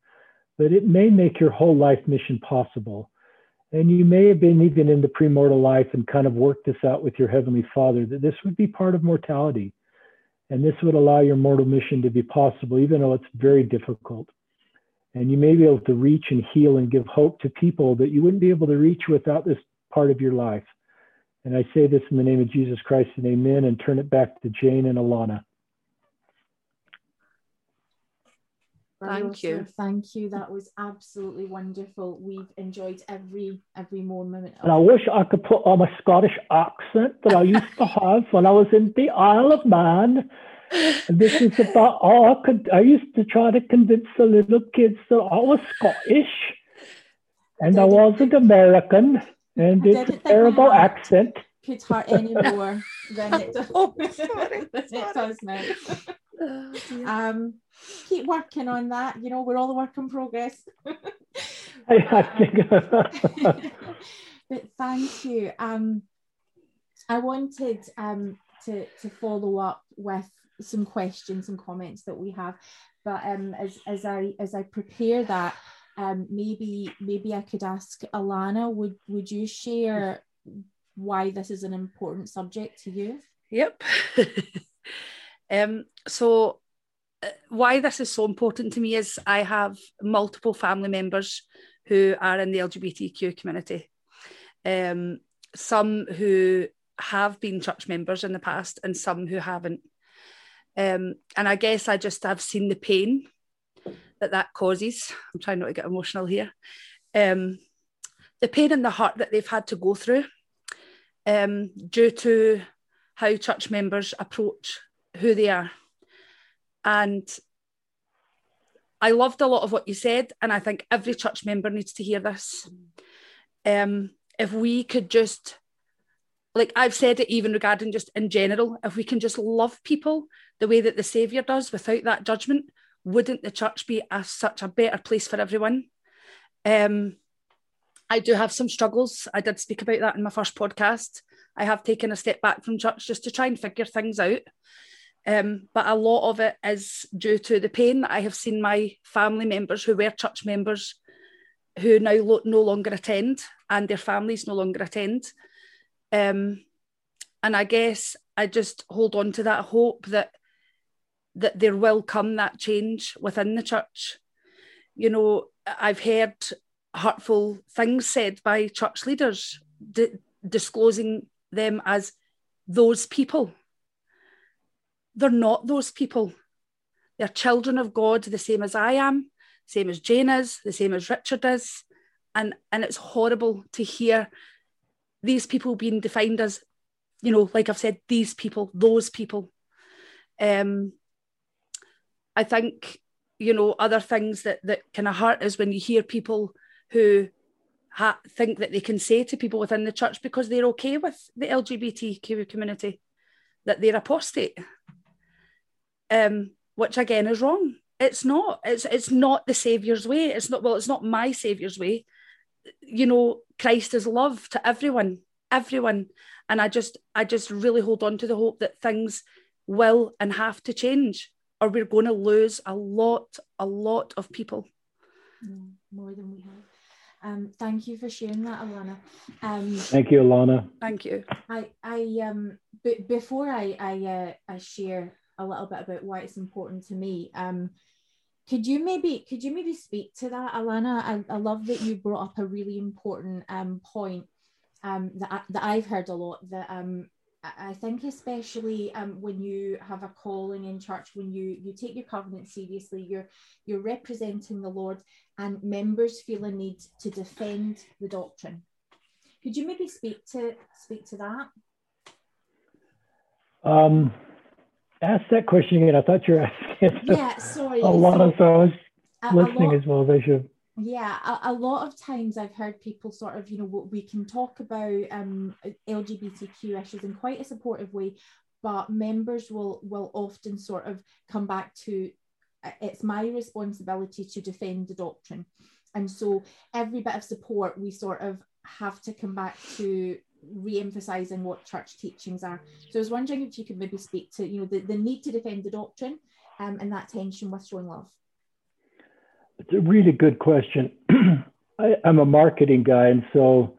but it may make your whole life mission possible. And you may have been even in the premortal life and kind of worked this out with your Heavenly Father that this would be part of mortality. And this would allow your mortal mission to be possible, even though it's very difficult. And you may be able to reach and heal and give hope to people that you wouldn't be able to reach without this part of your life. And I say this in the name of Jesus Christ and amen, and turn it back to Jane and Alana. Thank you. Thank you. That was absolutely wonderful. We've enjoyed every every moment. And I wish I could put on my Scottish accent that I used to have when I was in the Isle of Man. And this is about all I could. I used to try to convince the little kids that I was Scottish, and I, I wasn't American, and it's a terrible accent. Could hurt any more than it oh, does, oh, sorry, than it does now. Oh, um, keep working on that. You know, we're all a work in progress. I think. but thank you. Um, I wanted um, to to follow up with some questions and comments that we have, but um, as as I as I prepare that, um, maybe maybe I could ask Alana, would would you share why this is an important subject to you? Yep. um, so, uh, why this is so important to me is I have multiple family members who are in the LGBTQ community. Um, some who have been church members in the past and some who haven't. Um, and I guess I just have seen the pain that that causes. I'm trying not to get emotional here. Um, the pain in the heart that they've had to go through um, due to how church members approach who they are. And I loved a lot of what you said, and I think every church member needs to hear this. Um, if we could just, like I've said it even regarding just in general, if we can just love people the way that the Saviour does without that judgment, wouldn't the church be a, such a better place for everyone? Um, I do have some struggles. I did speak about that in my first podcast. I have taken a step back from church just to try and figure things out. Um, but a lot of it is due to the pain that I have seen my family members who were church members who now lo- no longer attend and their families no longer attend. Um, and I guess I just hold on to that hope that that there will come that change within the church. You know, I've heard hurtful things said by church leaders, di- disclosing them as those people. They're not those people. They're children of God, the same as I am, same as Jane is, the same as Richard is. And, and it's horrible to hear these people being defined as, you know, like I've said, these people, those people. Um, I think, you know, other things that, that kind of hurt is when you hear people who ha- think that they can say to people within the church because they're okay with the LGBTQ community that they're apostate, um, which again is wrong. It's not. It's it's not the Saviour's way. It's not. Well, it's not my Saviour's way. You know, Christ is love to everyone, everyone, and I just I just really hold on to the hope that things will and have to change, or we're going to lose a lot, a lot of people. Mm, more than we have. Um, thank you for sharing that, Alana. Um, thank you, Alana. Thank you. I, I um, b- before I, I, uh, I share a little bit about why it's important to me. Um, could you maybe, could you maybe speak to that, Alana? I, I love that you brought up a really important um point um that that I've heard a lot. That um I think especially um, when you have a calling in church, when you you take your covenant seriously, you're you're representing the Lord, and members feel a need to defend the doctrine. Could you maybe speak to speak to that? Um, ask that question again. I thought you were asking. Yeah, sorry. a lot of those listening lot, as well as I should yeah a, a, lot of times i've heard people sort of you know we can talk about um lgbtq issues in quite a supportive way but members will will often sort of come back to it's my responsibility to defend the doctrine and so every bit of support we sort of have to come back to re-emphasizing what church teachings are so i was wondering if you could maybe speak to you know the, the need to defend the doctrine um, and that tension with showing love it's a really good question. I, am a marketing guy, and so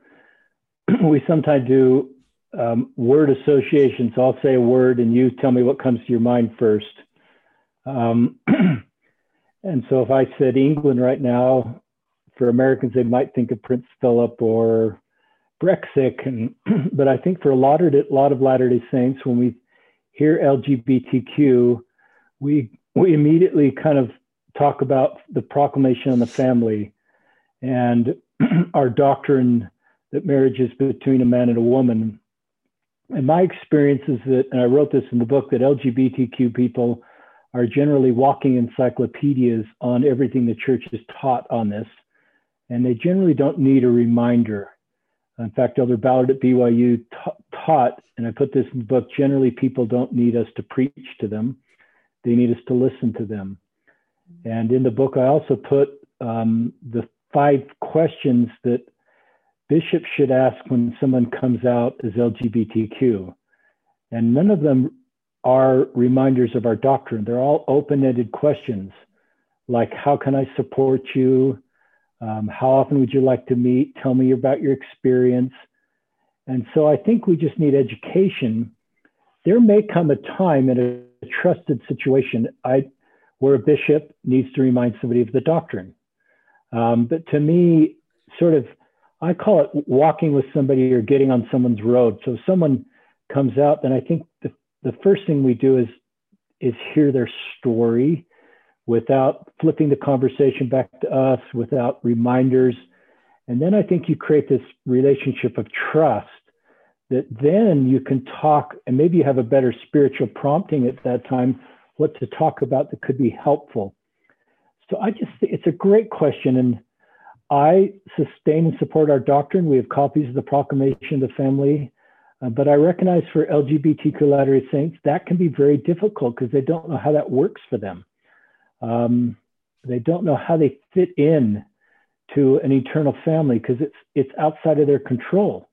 we sometimes do um, word associations. So I'll say a word, and you tell me what comes to your mind first. Um, and so if I said England right now, for Americans, they might think of Prince Philip or Brexit. And, but I think for a lot of, a lot of Latter day Saints, when we hear LGBTQ, we, we immediately kind of talk about the proclamation on the family and our doctrine that marriage is between a man and a woman. And my experience is that, and I wrote this in the book, that LGBTQ people are generally walking encyclopedias on everything the church has taught on this. And they generally don't need a reminder. In fact, Elder Ballard at BYU taught, and I put this in the book generally, people don't need us to preach to them, they need us to listen to them. And in the book, I also put um, the five questions that bishops should ask when someone comes out as LGBTQ. And none of them are reminders of our doctrine. They're all open ended questions like, How can I support you? Um, how often would you like to meet? Tell me about your experience. And so I think we just need education. There may come a time in a trusted situation I, where a bishop needs to remind somebody of the doctrine. Um, but to me, sort of, I call it walking with somebody or getting on someone's road. So if someone comes out, then I think the, the first thing we do is is hear their story without flipping the conversation back to us, without reminders. And then I think you create this relationship of trust that then you can talk, and maybe you have a better spiritual prompting at that time, what to talk about that could be helpful. So I just, it's a great question. And I sustain and support our doctrine. We have copies of the Proclamation of the Family. Uh, but I recognize for LGBTQ Latter-day Saints, that can be very difficult because they don't know how that works for them. Um, they don't know how they fit in to an eternal family because it's it's outside of their control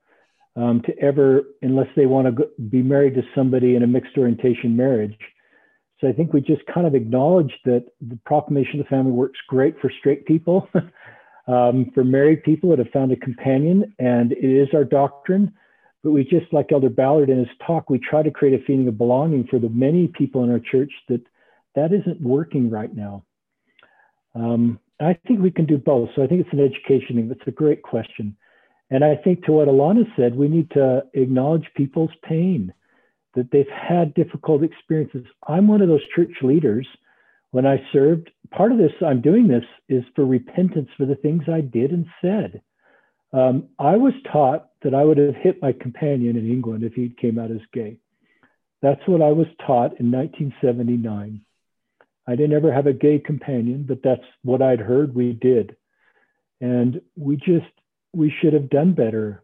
um, to ever unless they want to be married to somebody in a mixed orientation marriage. So I think we just kind of acknowledge that the proclamation of the family works great for straight people, um, for married people that have found a companion, and it is our doctrine. But we just, like Elder Ballard in his talk, we try to create a feeling of belonging for the many people in our church that that isn't working right now. Um, I think we can do both. So I think it's an education thing. It's a great question. And I think to what Alana said, we need to acknowledge people's pain, that they've had difficult experiences. I'm one of those church leaders. When I served, part of this, I'm doing this is for repentance for the things I did and said. Um, I was taught that I would have hit my companion in England if he came out as gay. That's what I was taught in 1979. I didn't ever have a gay companion, but that's what I'd heard we did. And we just, we should have done better.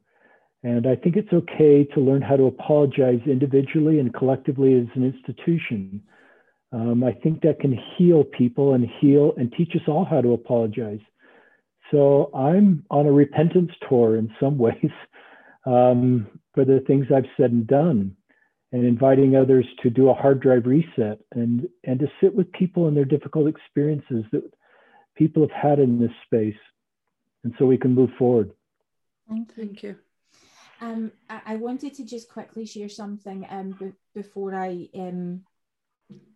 And I think it's okay to learn how to apologize individually and collectively as an institution. Um, I think that can heal people and heal and teach us all how to apologize. So I'm on a repentance tour in some ways um, for the things I've said and done and inviting others to do a hard drive reset and and to sit with people in their difficult experiences that people have had in this space and so we can move forward thank you, thank you. Um, I, I, wanted to just quickly share something um, b- before I um,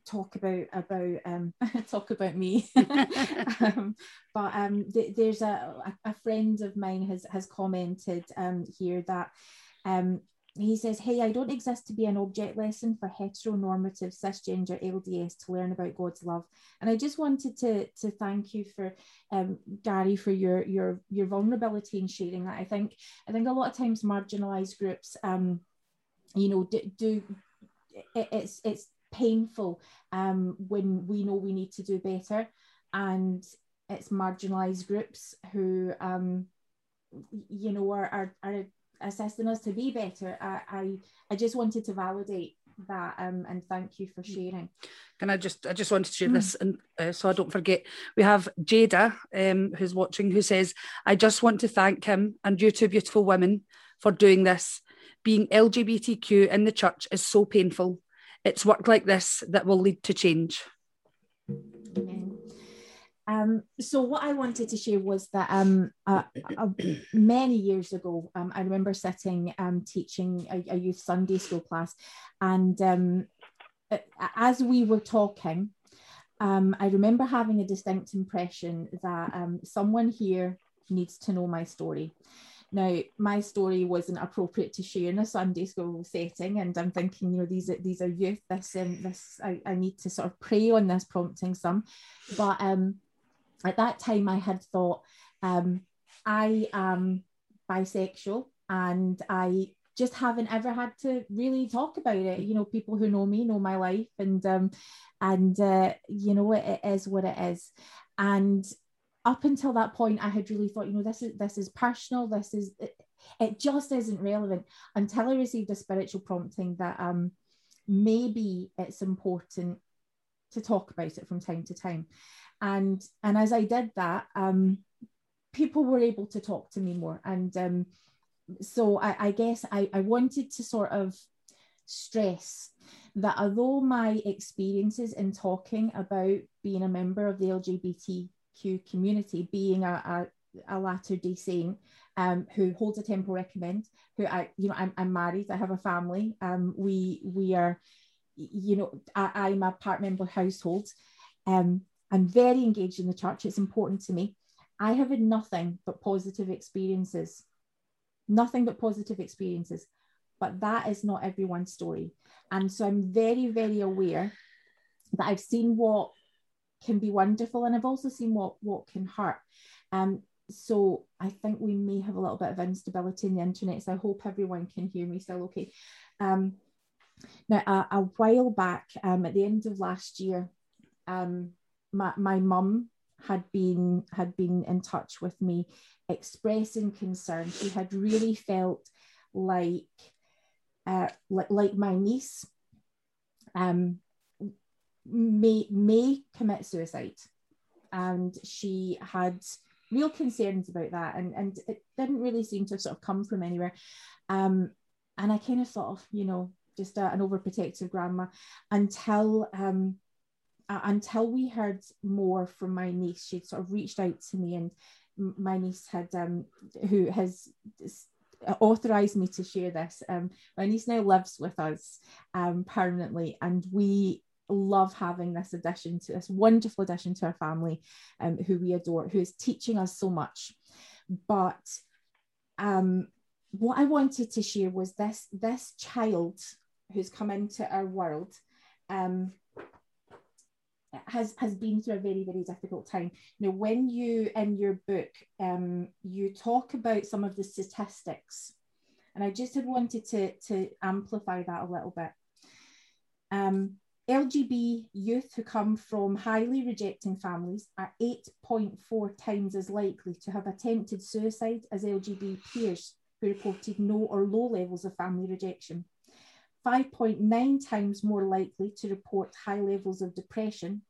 talk about about um, talk about me. um, but um, th- there's a, a friend of mine has has commented um, here that um, he says, Hey, I don't exist to be an object lesson for heteronormative cisgender LDS to learn about God's love. And I just wanted to, to thank you for um, Gary for your your your vulnerability in sharing that. I think I think a lot of times marginalized groups um, you know do, do it, it's it's painful um, when we know we need to do better and it's marginalized groups who um, you know are, are, are assisting us to be better. I, I, I just wanted to validate that um, and thank you for mm. sharing. Can I just I just wanted to share mm. this and uh, so I don't forget. We have Jada um, who's watching who says, I just want to thank him and you two beautiful women for doing this. Being LGBTQ in the church is so painful. It's work like this that will lead to change. Um, so what I wanted to share was that um, uh, uh, many years ago, um, I remember sitting um, teaching a, a, youth Sunday school class, and um, as we were talking, um, I remember having a distinct impression that someone here needs to know my story. Now, my story wasn't appropriate to share in a Sunday school setting, and I'm thinking, you know, these are these are youth. This um, this I, I need to sort of pray on this, prompting some, but um, at that time I had thought um, I am bisexual and I just haven't ever had to really talk about it. You know, people who know me know my life, and um, and uh, you know it, it is what it is. And up until that point, I had really thought, you know, this is this is personal. This is it, it just isn't relevant until I received a spiritual prompting that um, maybe it's important to talk about it from time to time and and as I did that, um, people were able to talk to me more, and um, so I, I guess I, I wanted to sort of stress that although my experiences in talking about being a member of the LGBTQ community, being a, a a Latter Day Saint um, who holds a temple recommend. Who I, you know, I'm, I'm married. I have a family. Um, we we are, you know, I, I'm a part member household. Um, I'm very engaged in the church. It's important to me. I have had nothing but positive experiences, nothing but positive experiences. But that is not everyone's story. And so I'm very, very aware that I've seen what can be wonderful and I've also seen what what can hurt. Um, so I think we may have a little bit of instability in the internet. So I hope everyone can hear me still okay. Um, now, a, a while back, um, at the end of last year, um, my my mum had been had been in touch with me, expressing concern. She had really felt like uh, like like my niece um, may may commit suicide, and she had real concerns about that, and and it didn't really seem to have sort of come from anywhere. Um, and I kind of thought of you know just a, an overprotective grandma until um, uh, until we heard more from my niece. She'd sort of reached out to me, and my niece had um, who has authorized me to share this. Um, my niece now lives with us um, permanently, and we love having this addition to this wonderful addition to our family, um, who we adore, who is teaching us so much. But um, what I wanted to share was this this child who's come into our world. Um, has has been through a very very difficult time. Now, when you in your book um, you talk about some of the statistics and i just had wanted to to amplify that a little bit. Um, lgb youth who come from highly rejecting families are 8.4 times as likely to have attempted suicide as lgb peers who reported no or low levels of family rejection 5.9 times more likely to report high levels of depression,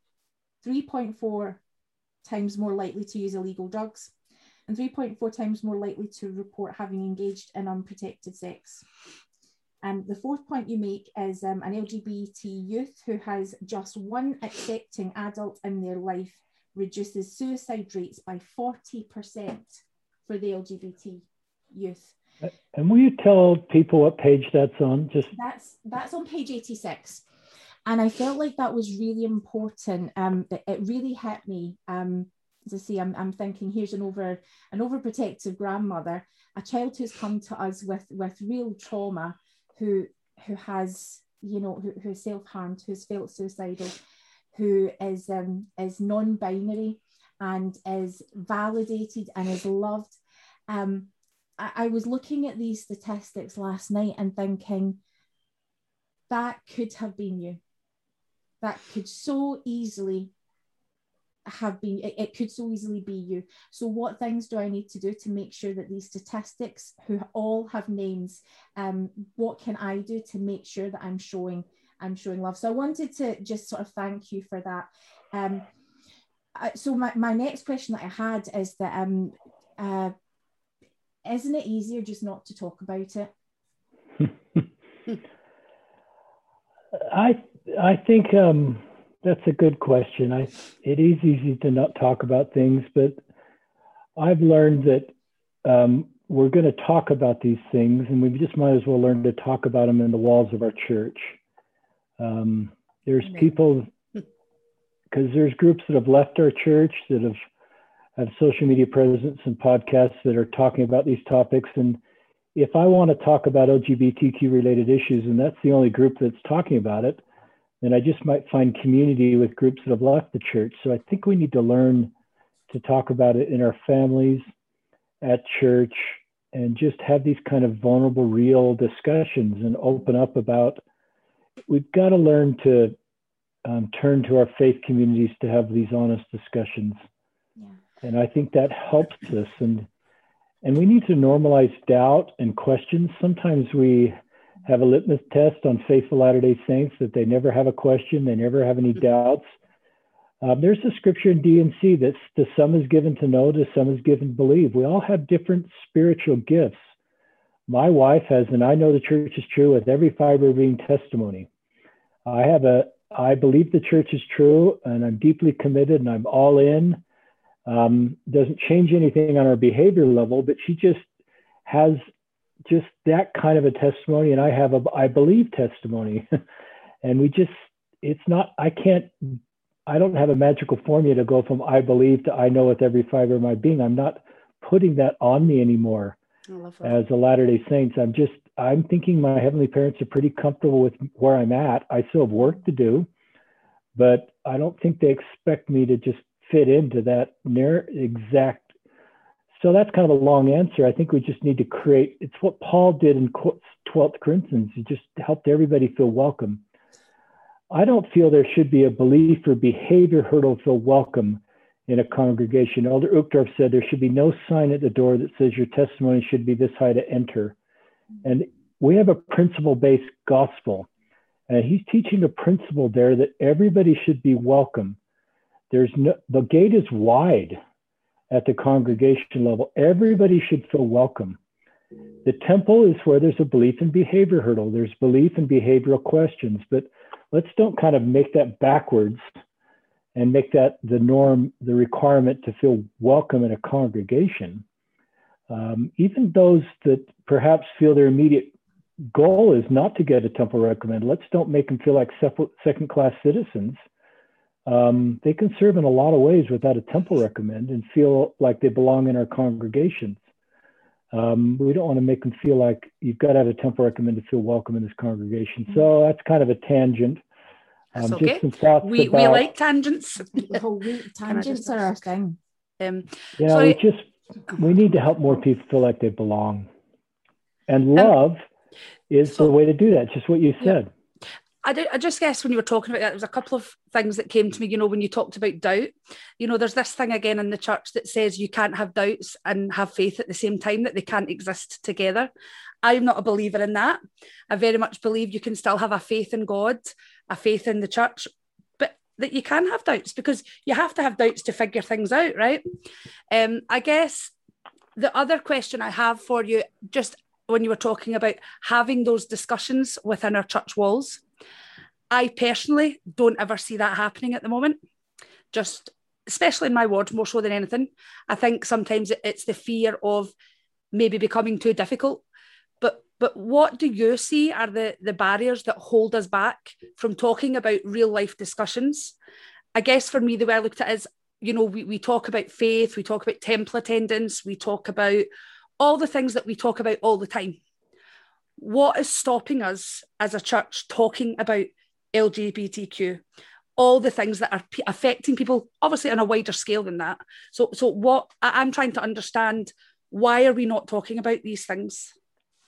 3.4 times more likely to use illegal drugs, and 3.4 times more likely to report having engaged in unprotected sex. And the fourth point you make is um, an LGBT youth who has just one accepting adult in their life reduces suicide rates by 40% for the LGBT youth. And will you tell people what page that's on? Just that's that's on page 86. And I felt like that was really important. Um, it, it really hit me. Um, as I say, I'm, I'm thinking here's an over an overprotective grandmother, a child who's come to us with with real trauma, who who has you know who, who's self harmed, who's felt suicidal, who is um, is non-binary and is validated and is loved. Um, I, I was looking at these statistics last night and thinking that could have been you. That could so easily have been it, it, could so easily be you. So what things do i need to do to make sure that these statistics who all have names um what can i do to make sure that i'm showing i'm showing love? So i wanted to just sort of thank you for that. Um so my, my next question that i had is that um uh isn't it easier just not to talk about it? I I think um, that's a good question. I it is easy to not talk about things, but I've learned that um, we're going to talk about these things, and we just might as well learn to talk about them in the walls of our church. Um, there's people because there's groups that have left our church that have have social media presence and podcasts that are talking about these topics. And if I want to talk about LGBTQ related issues, and that's the only group that's talking about it, then I just might find community with groups that have left the church. So I think we need to learn to talk about it in our families, at church, and just have these kind of vulnerable, real discussions and open up about. We've got to learn to um, turn to our faith communities to have these honest discussions and I think that helps us. And and we need to normalize doubt and questions. Sometimes we have a litmus test on faithful Latter Day Saints that they never have a question, they never have any doubts. Um, there's a scripture in D&C that to some is given to know, to some is given to believe. We all have different spiritual gifts. My wife has, and I know the church is true with every fiber being testimony. I have a, I believe the church is true, and I'm deeply committed, and I'm all in Um, doesn't change anything on our behavior level, but she just has just that kind of a testimony, and I have a I believe testimony, and we just it's not I can't I don't have a magical formula to go from I believe to I know with every fiber of my being. I'm not putting that on me anymore as a Latter day Saints. I'm just, I'm thinking my heavenly parents are pretty comfortable with where I'm at. I still have work to do, but I don't think they expect me to just fit into that near exact. So that's kind of a long answer. I think we just need to create, it's what Paul did in 12th Corinthians. He just helped everybody feel welcome. I don't feel there should be a belief or behavior hurdle feel welcome in a congregation. Elder Uchtdorf said there should be no sign at the door that says your testimony should be this high to enter. And we have a principle based gospel. And he's teaching a principle there that everybody should be welcome. There's no, the gate is wide at the congregation level. Everybody should feel welcome. The temple is where there's a belief and behavior hurdle. There's belief and behavioral questions, but let's don't kind of make that backwards and make that the norm, the requirement to feel welcome in a congregation. Um, even those that perhaps feel their immediate goal is not to get a temple recommend, let's don't make them feel like second class citizens. Um, they can serve in a lot of ways without a temple recommend and feel like they belong in our congregations. Um, we don't want to make them feel like you've got to have a temple recommend to feel welcome in this congregation. So that's kind of a tangent. Um, okay. We, about, we like tangents. oh, we, tangents are our thing. Um, yeah, sorry. we just we need to help more people feel like they belong, and um, love um, is so, the way to do that. Just what you said. Yeah. I, did, I just guess when you were talking about that, there was a couple of things that came to me. You know, when you talked about doubt, you know, there's this thing again in the church that says you can't have doubts and have faith at the same time; that they can't exist together. I'm not a believer in that. I very much believe you can still have a faith in God a faith in the church, but that you can have doubts because you have to have doubts to figure things out, right? Um, I guess the other question I have for you, just when you were talking about having those discussions within our church walls, I personally don't ever see that happening at the moment. Just especially in my ward, more so than anything. I think sometimes it's the fear of maybe becoming too difficult but but what do you see are the, the barriers that hold us back from talking about real life discussions? I guess for me, the way I looked at it is, you know, we, we talk about faith, we talk about temple attendance, we talk about all the things that we talk about all the time. What is stopping us as a church talking about LGBTQ? all the things that are p- affecting people obviously on a wider scale than that so so what I, i'm trying to understand why are we not talking about these things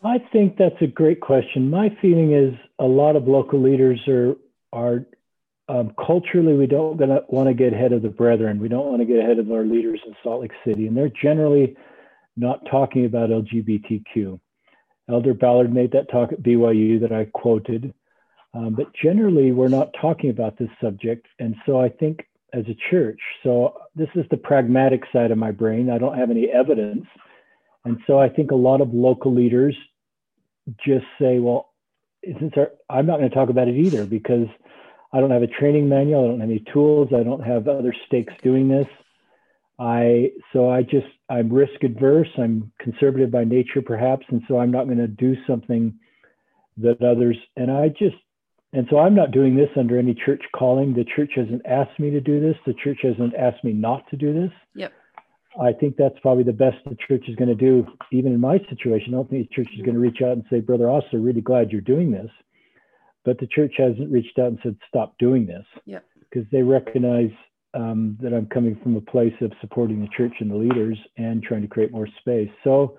I think that's a great question. My feeling is a lot of local leaders are are um, culturally we don't want to get ahead of the brethren. We don't want to get ahead of our leaders in Salt Lake City, and they're generally not talking about LGBTQ. Elder Ballard made that talk at BYU that I quoted, um, but generally we're not talking about this subject. And so I think as a church, so this is the pragmatic side of my brain. I don't have any evidence. And so I think a lot of local leaders just say, well, since our, I'm not going to talk about it either because I don't have a training manual, I don't have any tools, I don't have other stakes doing this. I so I just I'm risk adverse, I'm conservative by nature perhaps, and so I'm not going to do something that others and I just and so I'm not doing this under any church calling. The church hasn't asked me to do this. The church hasn't asked me not to do this. Yep. I think that's probably the best the church is going to do, even in my situation. I don't think the church is going to reach out and say, Brother Ostler, really glad you're doing this. But the church hasn't reached out and said, stop doing this. Yeah. Because they recognize um, that I'm coming from a place of supporting the church and the leaders and trying to create more space. So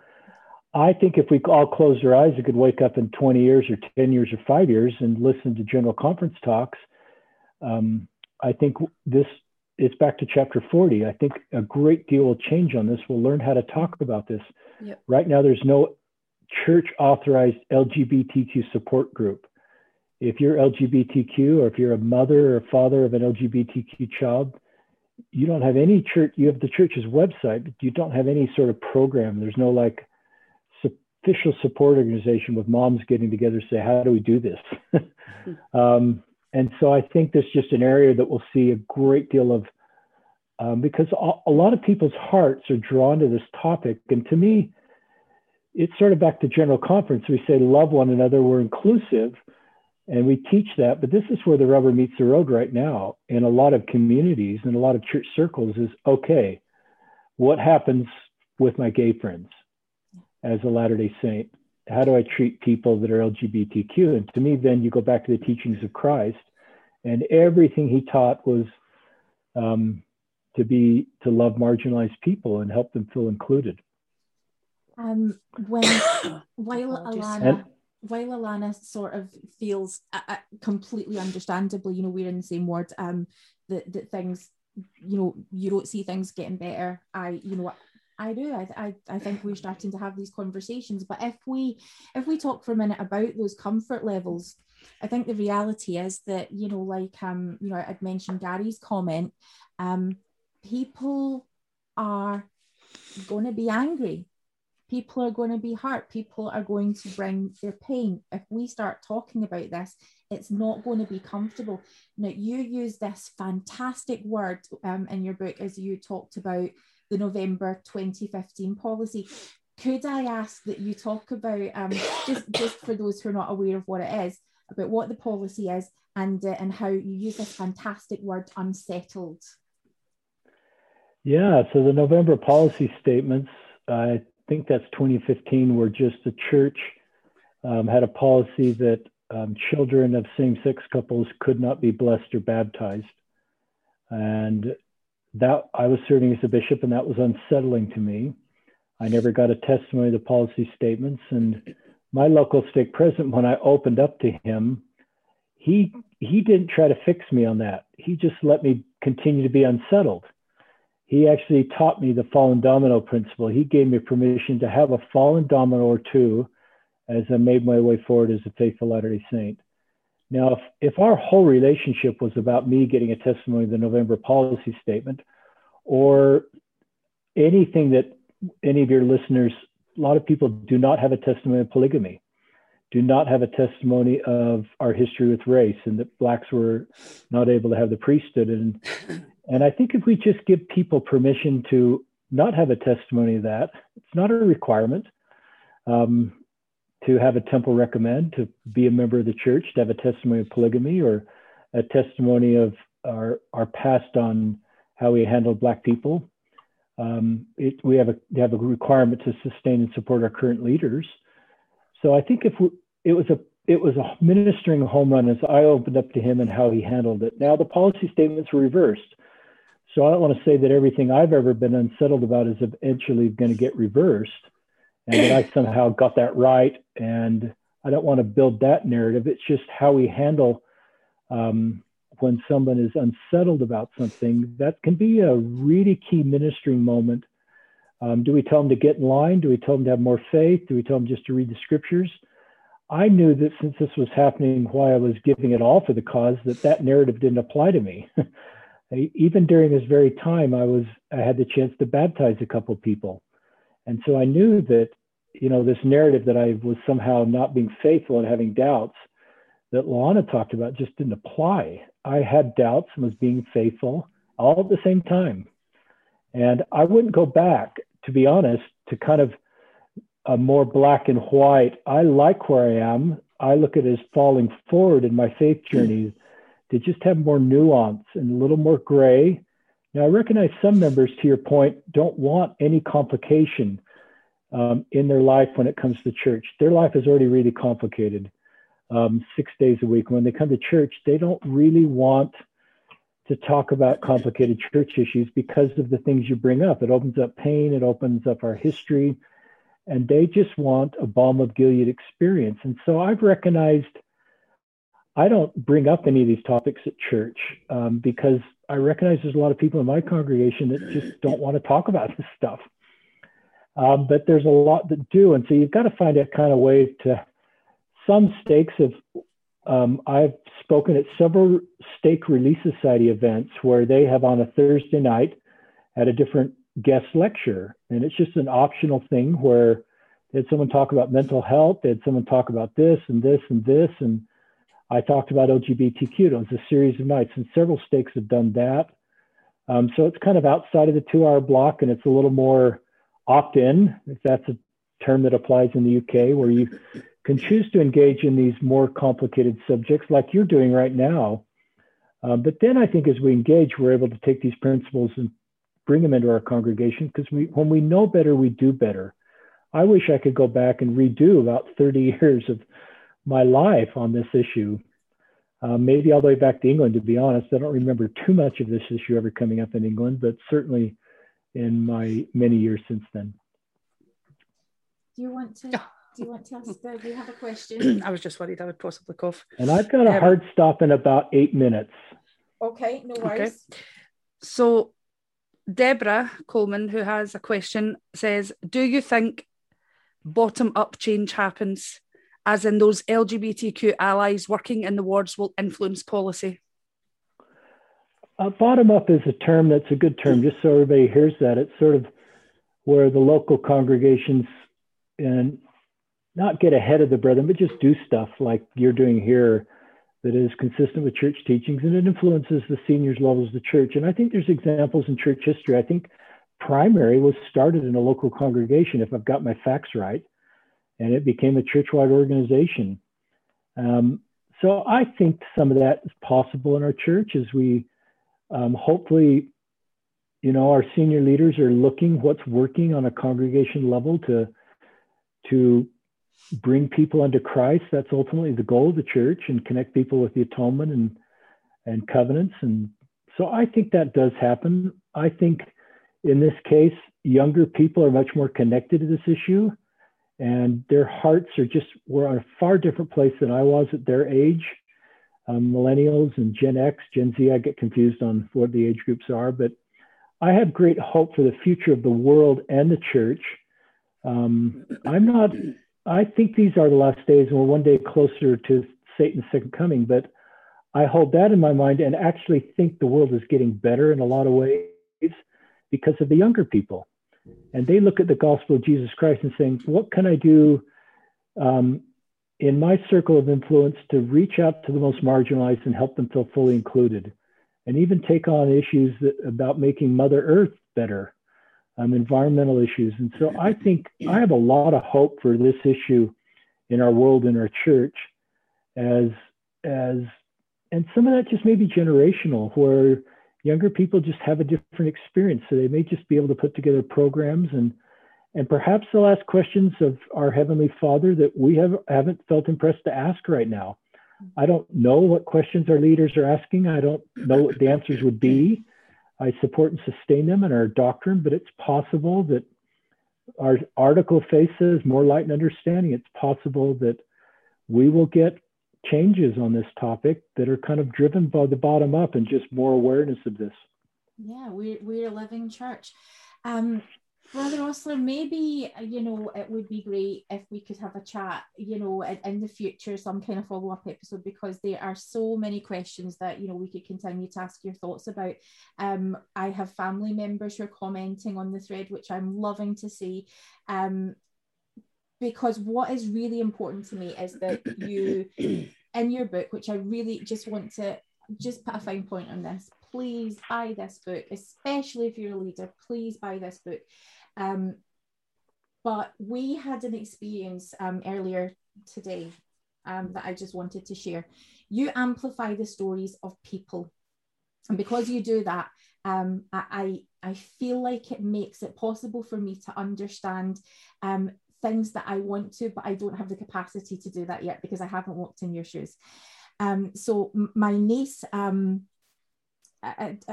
I think if we all closed our eyes, we could wake up in 20 years or 10 years or five years and listen to general conference talks. Um, I think this it's back to chapter 40. I think a great deal will change on this. We'll learn how to talk about this. Yep. Right now, there's no church authorized LGBTQ support group. If you're LGBTQ or if you're a mother or father of an LGBTQ child, you don't have any church, you have the church's website, but you don't have any sort of program. There's no like official support organization with moms getting together to say, how do we do this? um, and so I think there's just an area that we'll see a great deal of um, because a, a lot of people's hearts are drawn to this topic. And to me, it's sort of back to general conference. We say love one another, we're inclusive, and we teach that. But this is where the rubber meets the road right now in a lot of communities and a lot of church circles is okay, what happens with my gay friends as a Latter day Saint? How do I treat people that are LGBTQ? And to me, then you go back to the teachings of Christ, and everything he taught was um, to be to love marginalized people and help them feel included. Um, when while Alana, while Alana sort of feels uh, uh, completely understandably, you know, we're in the same ward. Um, that that things, you know, you don't see things getting better. I, you know, I do. I, I, I think we're starting to have these conversations. But if we if we talk for a minute about those comfort levels, I think the reality is that you know, like um, you know, I'd mentioned Gary's comment. Um, people are going to be angry. People are going to be hurt. People are going to bring their pain. If we start talking about this, it's not going to be comfortable. Now, you use this fantastic word um, in your book as you talked about the November 2015 policy. Could I ask that you talk about, um, just, just for those who are not aware of what it is, about what the policy is and, uh, and how you use this fantastic word unsettled? Yeah, so the November policy statements, I think that's 2015, where just the church um, had a policy that um, children of same sex couples could not be blessed or baptized. And that I was serving as a bishop, and that was unsettling to me. I never got a testimony of the policy statements. And my local stake president, when I opened up to him, he he didn't try to fix me on that. He just let me continue to be unsettled he actually taught me the fallen domino principle. He gave me permission to have a fallen domino or two as I made my way forward as a faithful Latter day Saint. Now, if, if our whole relationship was about me getting a testimony of the November policy statement or anything that any of your listeners, a lot of people do not have a testimony of polygamy, do not have a testimony of our history with race and that blacks were not able to have the priesthood. And And I think if we just give people permission to not have a testimony of that, it's not a requirement um, to have a temple recommend, to be a member of the church, to have a testimony of polygamy or a testimony of our, our past on how we handled Black people. Um, it, we have a, have a requirement to sustain and support our current leaders. So I think if we, it was a it was a ministering home run as I opened up to him and how he handled it. Now the policy statements were reversed. So I don't want to say that everything I've ever been unsettled about is eventually going to get reversed and that I somehow got that right. And I don't want to build that narrative. It's just how we handle um, when someone is unsettled about something. That can be a really key ministering moment. Um, do we tell them to get in line? Do we tell them to have more faith? Do we tell them just to read the scriptures? I knew that since this was happening while I was giving it all for the cause, that that narrative didn't apply to me. even during this very time, I was I had the chance to baptize a couple people, and so I knew that you know this narrative that I was somehow not being faithful and having doubts that Lana talked about just didn't apply. I had doubts and was being faithful all at the same time, and I wouldn't go back to be honest to kind of a more black and white. I like where I am. I look at it as falling forward in my faith journey to just have more nuance and a little more gray. Now, I recognize some members, to your point, don't want any complication um, in their life when it comes to church. Their life is already really complicated um, six days a week. When they come to church, they don't really want to talk about complicated church issues because of the things you bring up. It opens up pain, it opens up our history, and they just want a balm of Gilead experience. And so I've recognized I don't bring up any of these topics at church um, because I recognize there's a lot of people in my congregation that just don't want to talk about this stuff. Um, but there's a lot that do. And so you've got to find that kind of way to some stakes of, um, I've spoken at several stake Relief Society events where they have on a Thursday night at a different guest lecture. And it's just an optional thing where they had someone talk about mental health, they had someone talk about this and this and this. And I talked about LGBTQ. It was a series of nights, and several stakes have done that. Um, so it's kind of outside of the two hour block and it's a little more opt in, if that's a term that applies in the UK, where you can choose to engage in these more complicated subjects like you're doing right now. Um, but then I think as we engage, we're able to take these principles and bring them into our congregation because we, when we know better, we do better. I wish I could go back and redo about 30 years of my life on this issue. Uh, maybe all the way back to England, to be honest. I don't remember too much of this issue ever coming up in England, but certainly in my many years since then. Do you want to? Do you want to ask? Do you have a question? I was just worried I would possibly cough. And I've got a um, hard stop in about eight minutes. Okay, no worries. Okay. So, Deborah Coleman, who has a question, says, "Do you think bottom up change happens, as in those LGBTQ allies working in the wards will influence policy?" Uh, bottom up is a term that's a good term, just so everybody hears that. It's sort of where the local congregations and not get ahead of the brethren, but just do stuff like you're doing here that is consistent with church teachings and it influences the seniors levels of the church. And I think there's examples in church history. I think primary was started in a local congregation, if I've got my facts right, and it became a church-wide organization. Um, so I think some of that is possible in our church as we um, hopefully, you know, our senior leaders are looking what's working on a congregation level to to bring people unto Christ. That's ultimately the goal of the church and connect people with the atonement and and covenants. And so I think that does happen. I think in this case, younger people are much more connected to this issue and their hearts are just were on a far different place than I was at their age um, millennials and Gen X, Gen Z. I get confused on what the age groups are, but I have great hope for the future of the world and the church. Um, I'm not, I think these are the last days and we're one day closer to Savior's second coming, but I hold that in my mind and actually think the world is getting better in a lot of ways because of the younger people. And they look at the gospel of Jesus Christ and saying, what can I do um, in my circle of influence to reach out to the most marginalized and help them feel fully included and even take on issues that, about making mother earth better um, environmental issues. And so i think i have a lot of hope for this issue in our world in our church as as and some of that just may be generational where younger people just have a different experience. So they may just be able to put together programs and and perhaps they'll ask questions of our Heavenly Father that we have, haven't felt impressed to ask right now. I don't know what questions our leaders are asking. I don't know what the answers would be. I support and sustain them in our doctrine, but it's possible that our article faces more light and understanding. It's possible that we will get changes on this topic that are kind of driven by the bottom up and just more awareness of this. Yeah, we're, we're a living church. Um, Brother Ostler, maybe you know it would be great if we could have a chat, you know, in, in the future, some kind of follow up episode because there are so many questions that you know we could continue to ask your thoughts about. Um, I have family members who are commenting on the thread, which I'm loving to see. Um, because what is really important to me is that you, in your book, which I really just want to just put a fine point on this. Please buy this book, especially if you're a leader. Please buy this book. Um, but we had an experience um, earlier today um, that I just wanted to share. You amplify the stories of people. And because you do that, um, I, I feel like it makes it possible for me to understand um, things that I want to, but I don't have the capacity to do that yet because I haven't walked in your shoes. Um, so my niece, um,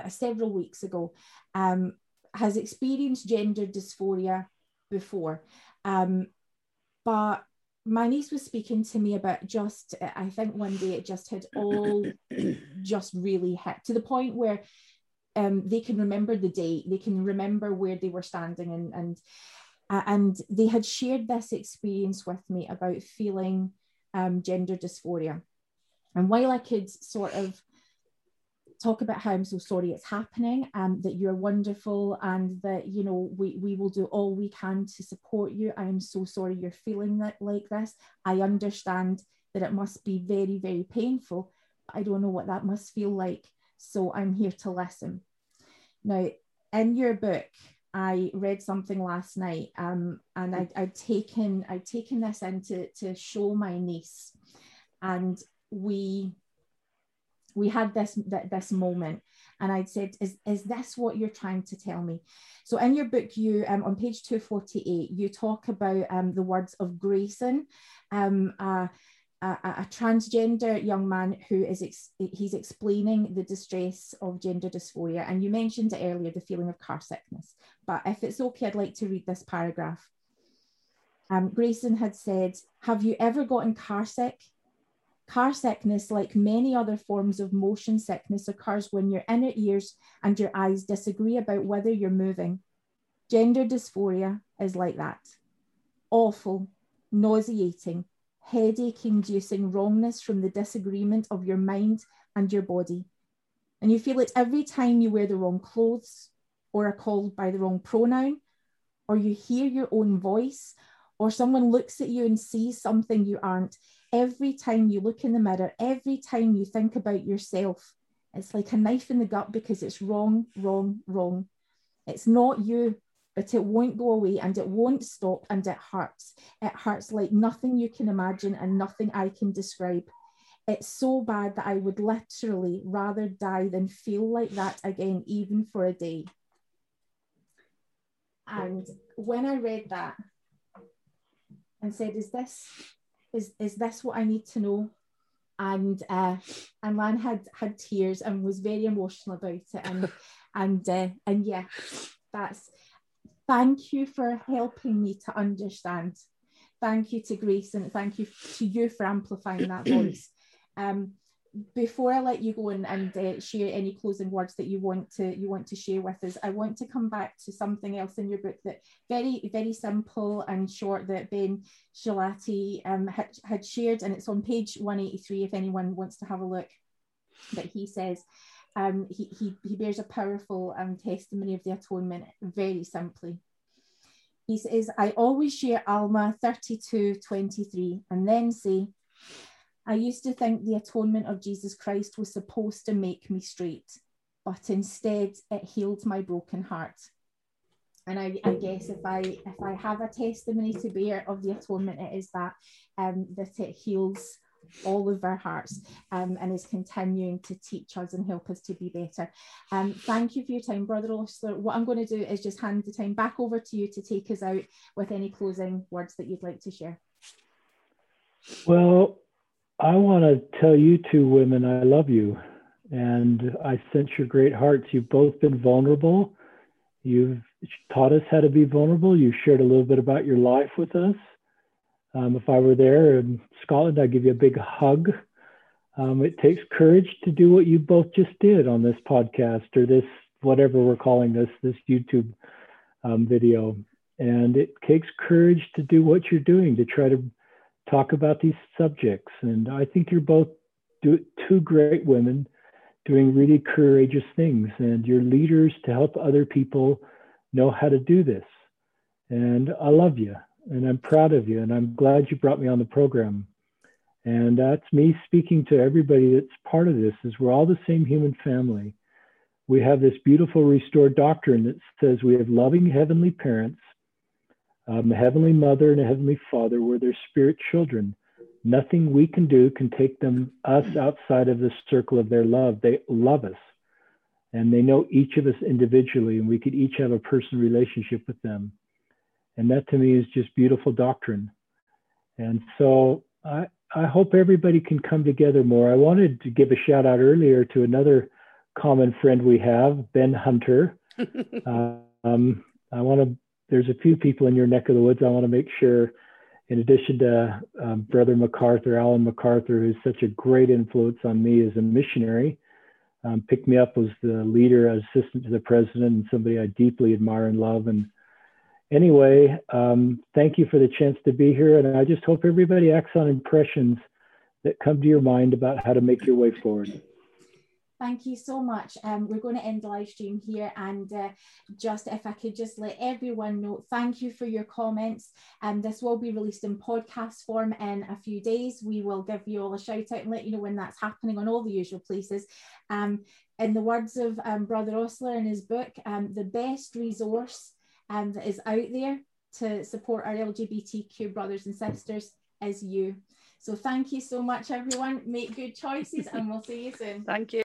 several weeks ago, um, has experienced gender dysphoria before. Um, but my niece was speaking to me about just, I think one day it just had all just really hit to the point where um, they can remember the date, they can remember where they were standing, and and uh, and they had shared this experience with me about feeling um, gender dysphoria. And while I could sort of talk about how I'm so sorry it's happening and that you're wonderful and that you know we, we will do all we can to support you. I am so sorry you're feeling that like this. I understand that it must be very, very painful. I don't know what that must feel like. So I'm here to listen. Now, in your book, I read something last night, um, and I, would taken I'd taken this in to, to show my niece, and we we had this this moment, and I'd said, "Is is this what you're trying to tell me?" So in your book, you um, on page two forty eight, you talk about um, the words of Grayson, um, uh, a, a, transgender young man who is ex- he's explaining the distress of gender dysphoria. And you mentioned it earlier the feeling of car sickness. But if it's okay i'd like to read this paragraph. Um, grayson had said have you ever gotten car sick car sickness like many other forms of motion sickness occurs when your inner ears and your eyes disagree about whether you're moving gender dysphoria is like that awful nauseating headache inducing wrongness from the disagreement of your mind and your body. And you feel it every time you wear the wrong clothes, or are called by the wrong pronoun, or you hear your own voice, or someone looks at you and sees something you aren't. Every time you look in the mirror, every time you think about yourself, it's like a knife in the gut because it's wrong, wrong, wrong. It's not you, but it won't go away and it won't stop and it hurts. It hurts like nothing you can imagine and nothing I can describe. It's so bad that I would literally rather die than feel like that again, even for a day. And when I read that and said, Is this is, is this what I need to know? And uh, and Lan had had tears and was very emotional about it. And and uh, and yeah, that's thank you for helping me to understand. Thank you to Grayson thank you to you for amplifying that voice. Um, before I let you go and, and uh, share any closing words that you want to you want to share with us, I want to come back to something else in your book that very very simple and short that Ben Schilaty um, had, had shared, and it's on page 183 if anyone wants to have a look. That he says, um, he, he, he bears a powerful um, testimony of the atonement very simply. He says, I always share Alma 32 23 and then say, I used to think the atonement of Jesus Christ was supposed to make me straight, but instead it healed my broken heart. And I, I guess if I if I have a testimony to bear of the atonement, it is that um, that it heals all of our hearts um, and is continuing to teach us and help us to be better. Um, thank you for your time, Brother Ostler. What I'm going to do is just hand the time back over to you to take us out with any closing words that you'd like to share. Well, I want to tell you two women I love you and I sense your great hearts. You've both been vulnerable. You've taught us how to be vulnerable. You shared a little bit about your life with us. Um, if I were there in Scotland, I'd give you a big hug. Um, it takes courage to do what you both just did on this podcast or this, whatever we're calling this, this YouTube um, video. And it takes courage to do what you're doing to try to talk about these subjects. And I think you're both do, two great women doing really courageous things, and you're leaders to help other people know how to do this. And I love you and I'm proud of you, and I'm glad you brought me on the program. And that's me speaking to everybody that's part of this. Is we're all the same human family. We have this beautiful restored doctrine that says we have loving heavenly parents, um, a heavenly mother, and a heavenly father. We're their spirit children. Nothing we can do can take them us outside of the circle of their love. They love us, and they know each of us individually, and we could each have a personal relationship with them. And that to me is just beautiful doctrine. And so I, I hope everybody can come together more. I wanted to give a shout out earlier to another common friend we have, Ben Hunter. um, I want to, there's a few people in your neck of the woods. I want to make sure, in addition to um, Brother MacArthur, Alan MacArthur, who's such a great influence on me as a missionary, um, picked me up was the leader, assistant to the president, and somebody I deeply admire and love. And anyway, um, thank you for the chance to be here. And I just hope everybody acts on impressions that come to your mind about how to make your way forward. Thank you so much. Um, we're going to end the live stream here, and uh, just if I could just let everyone know, thank you for your comments. And um, this will be released in podcast form in a few days. We will give you all a shout out and let you know when that's happening on all the usual places. Um, in the words of um, Brother Ostler in his book, um, the best resource um, that is out there to support our LGBTQ brothers and sisters is you. So thank you so much, everyone. Make good choices, and we'll see you soon. Thank you.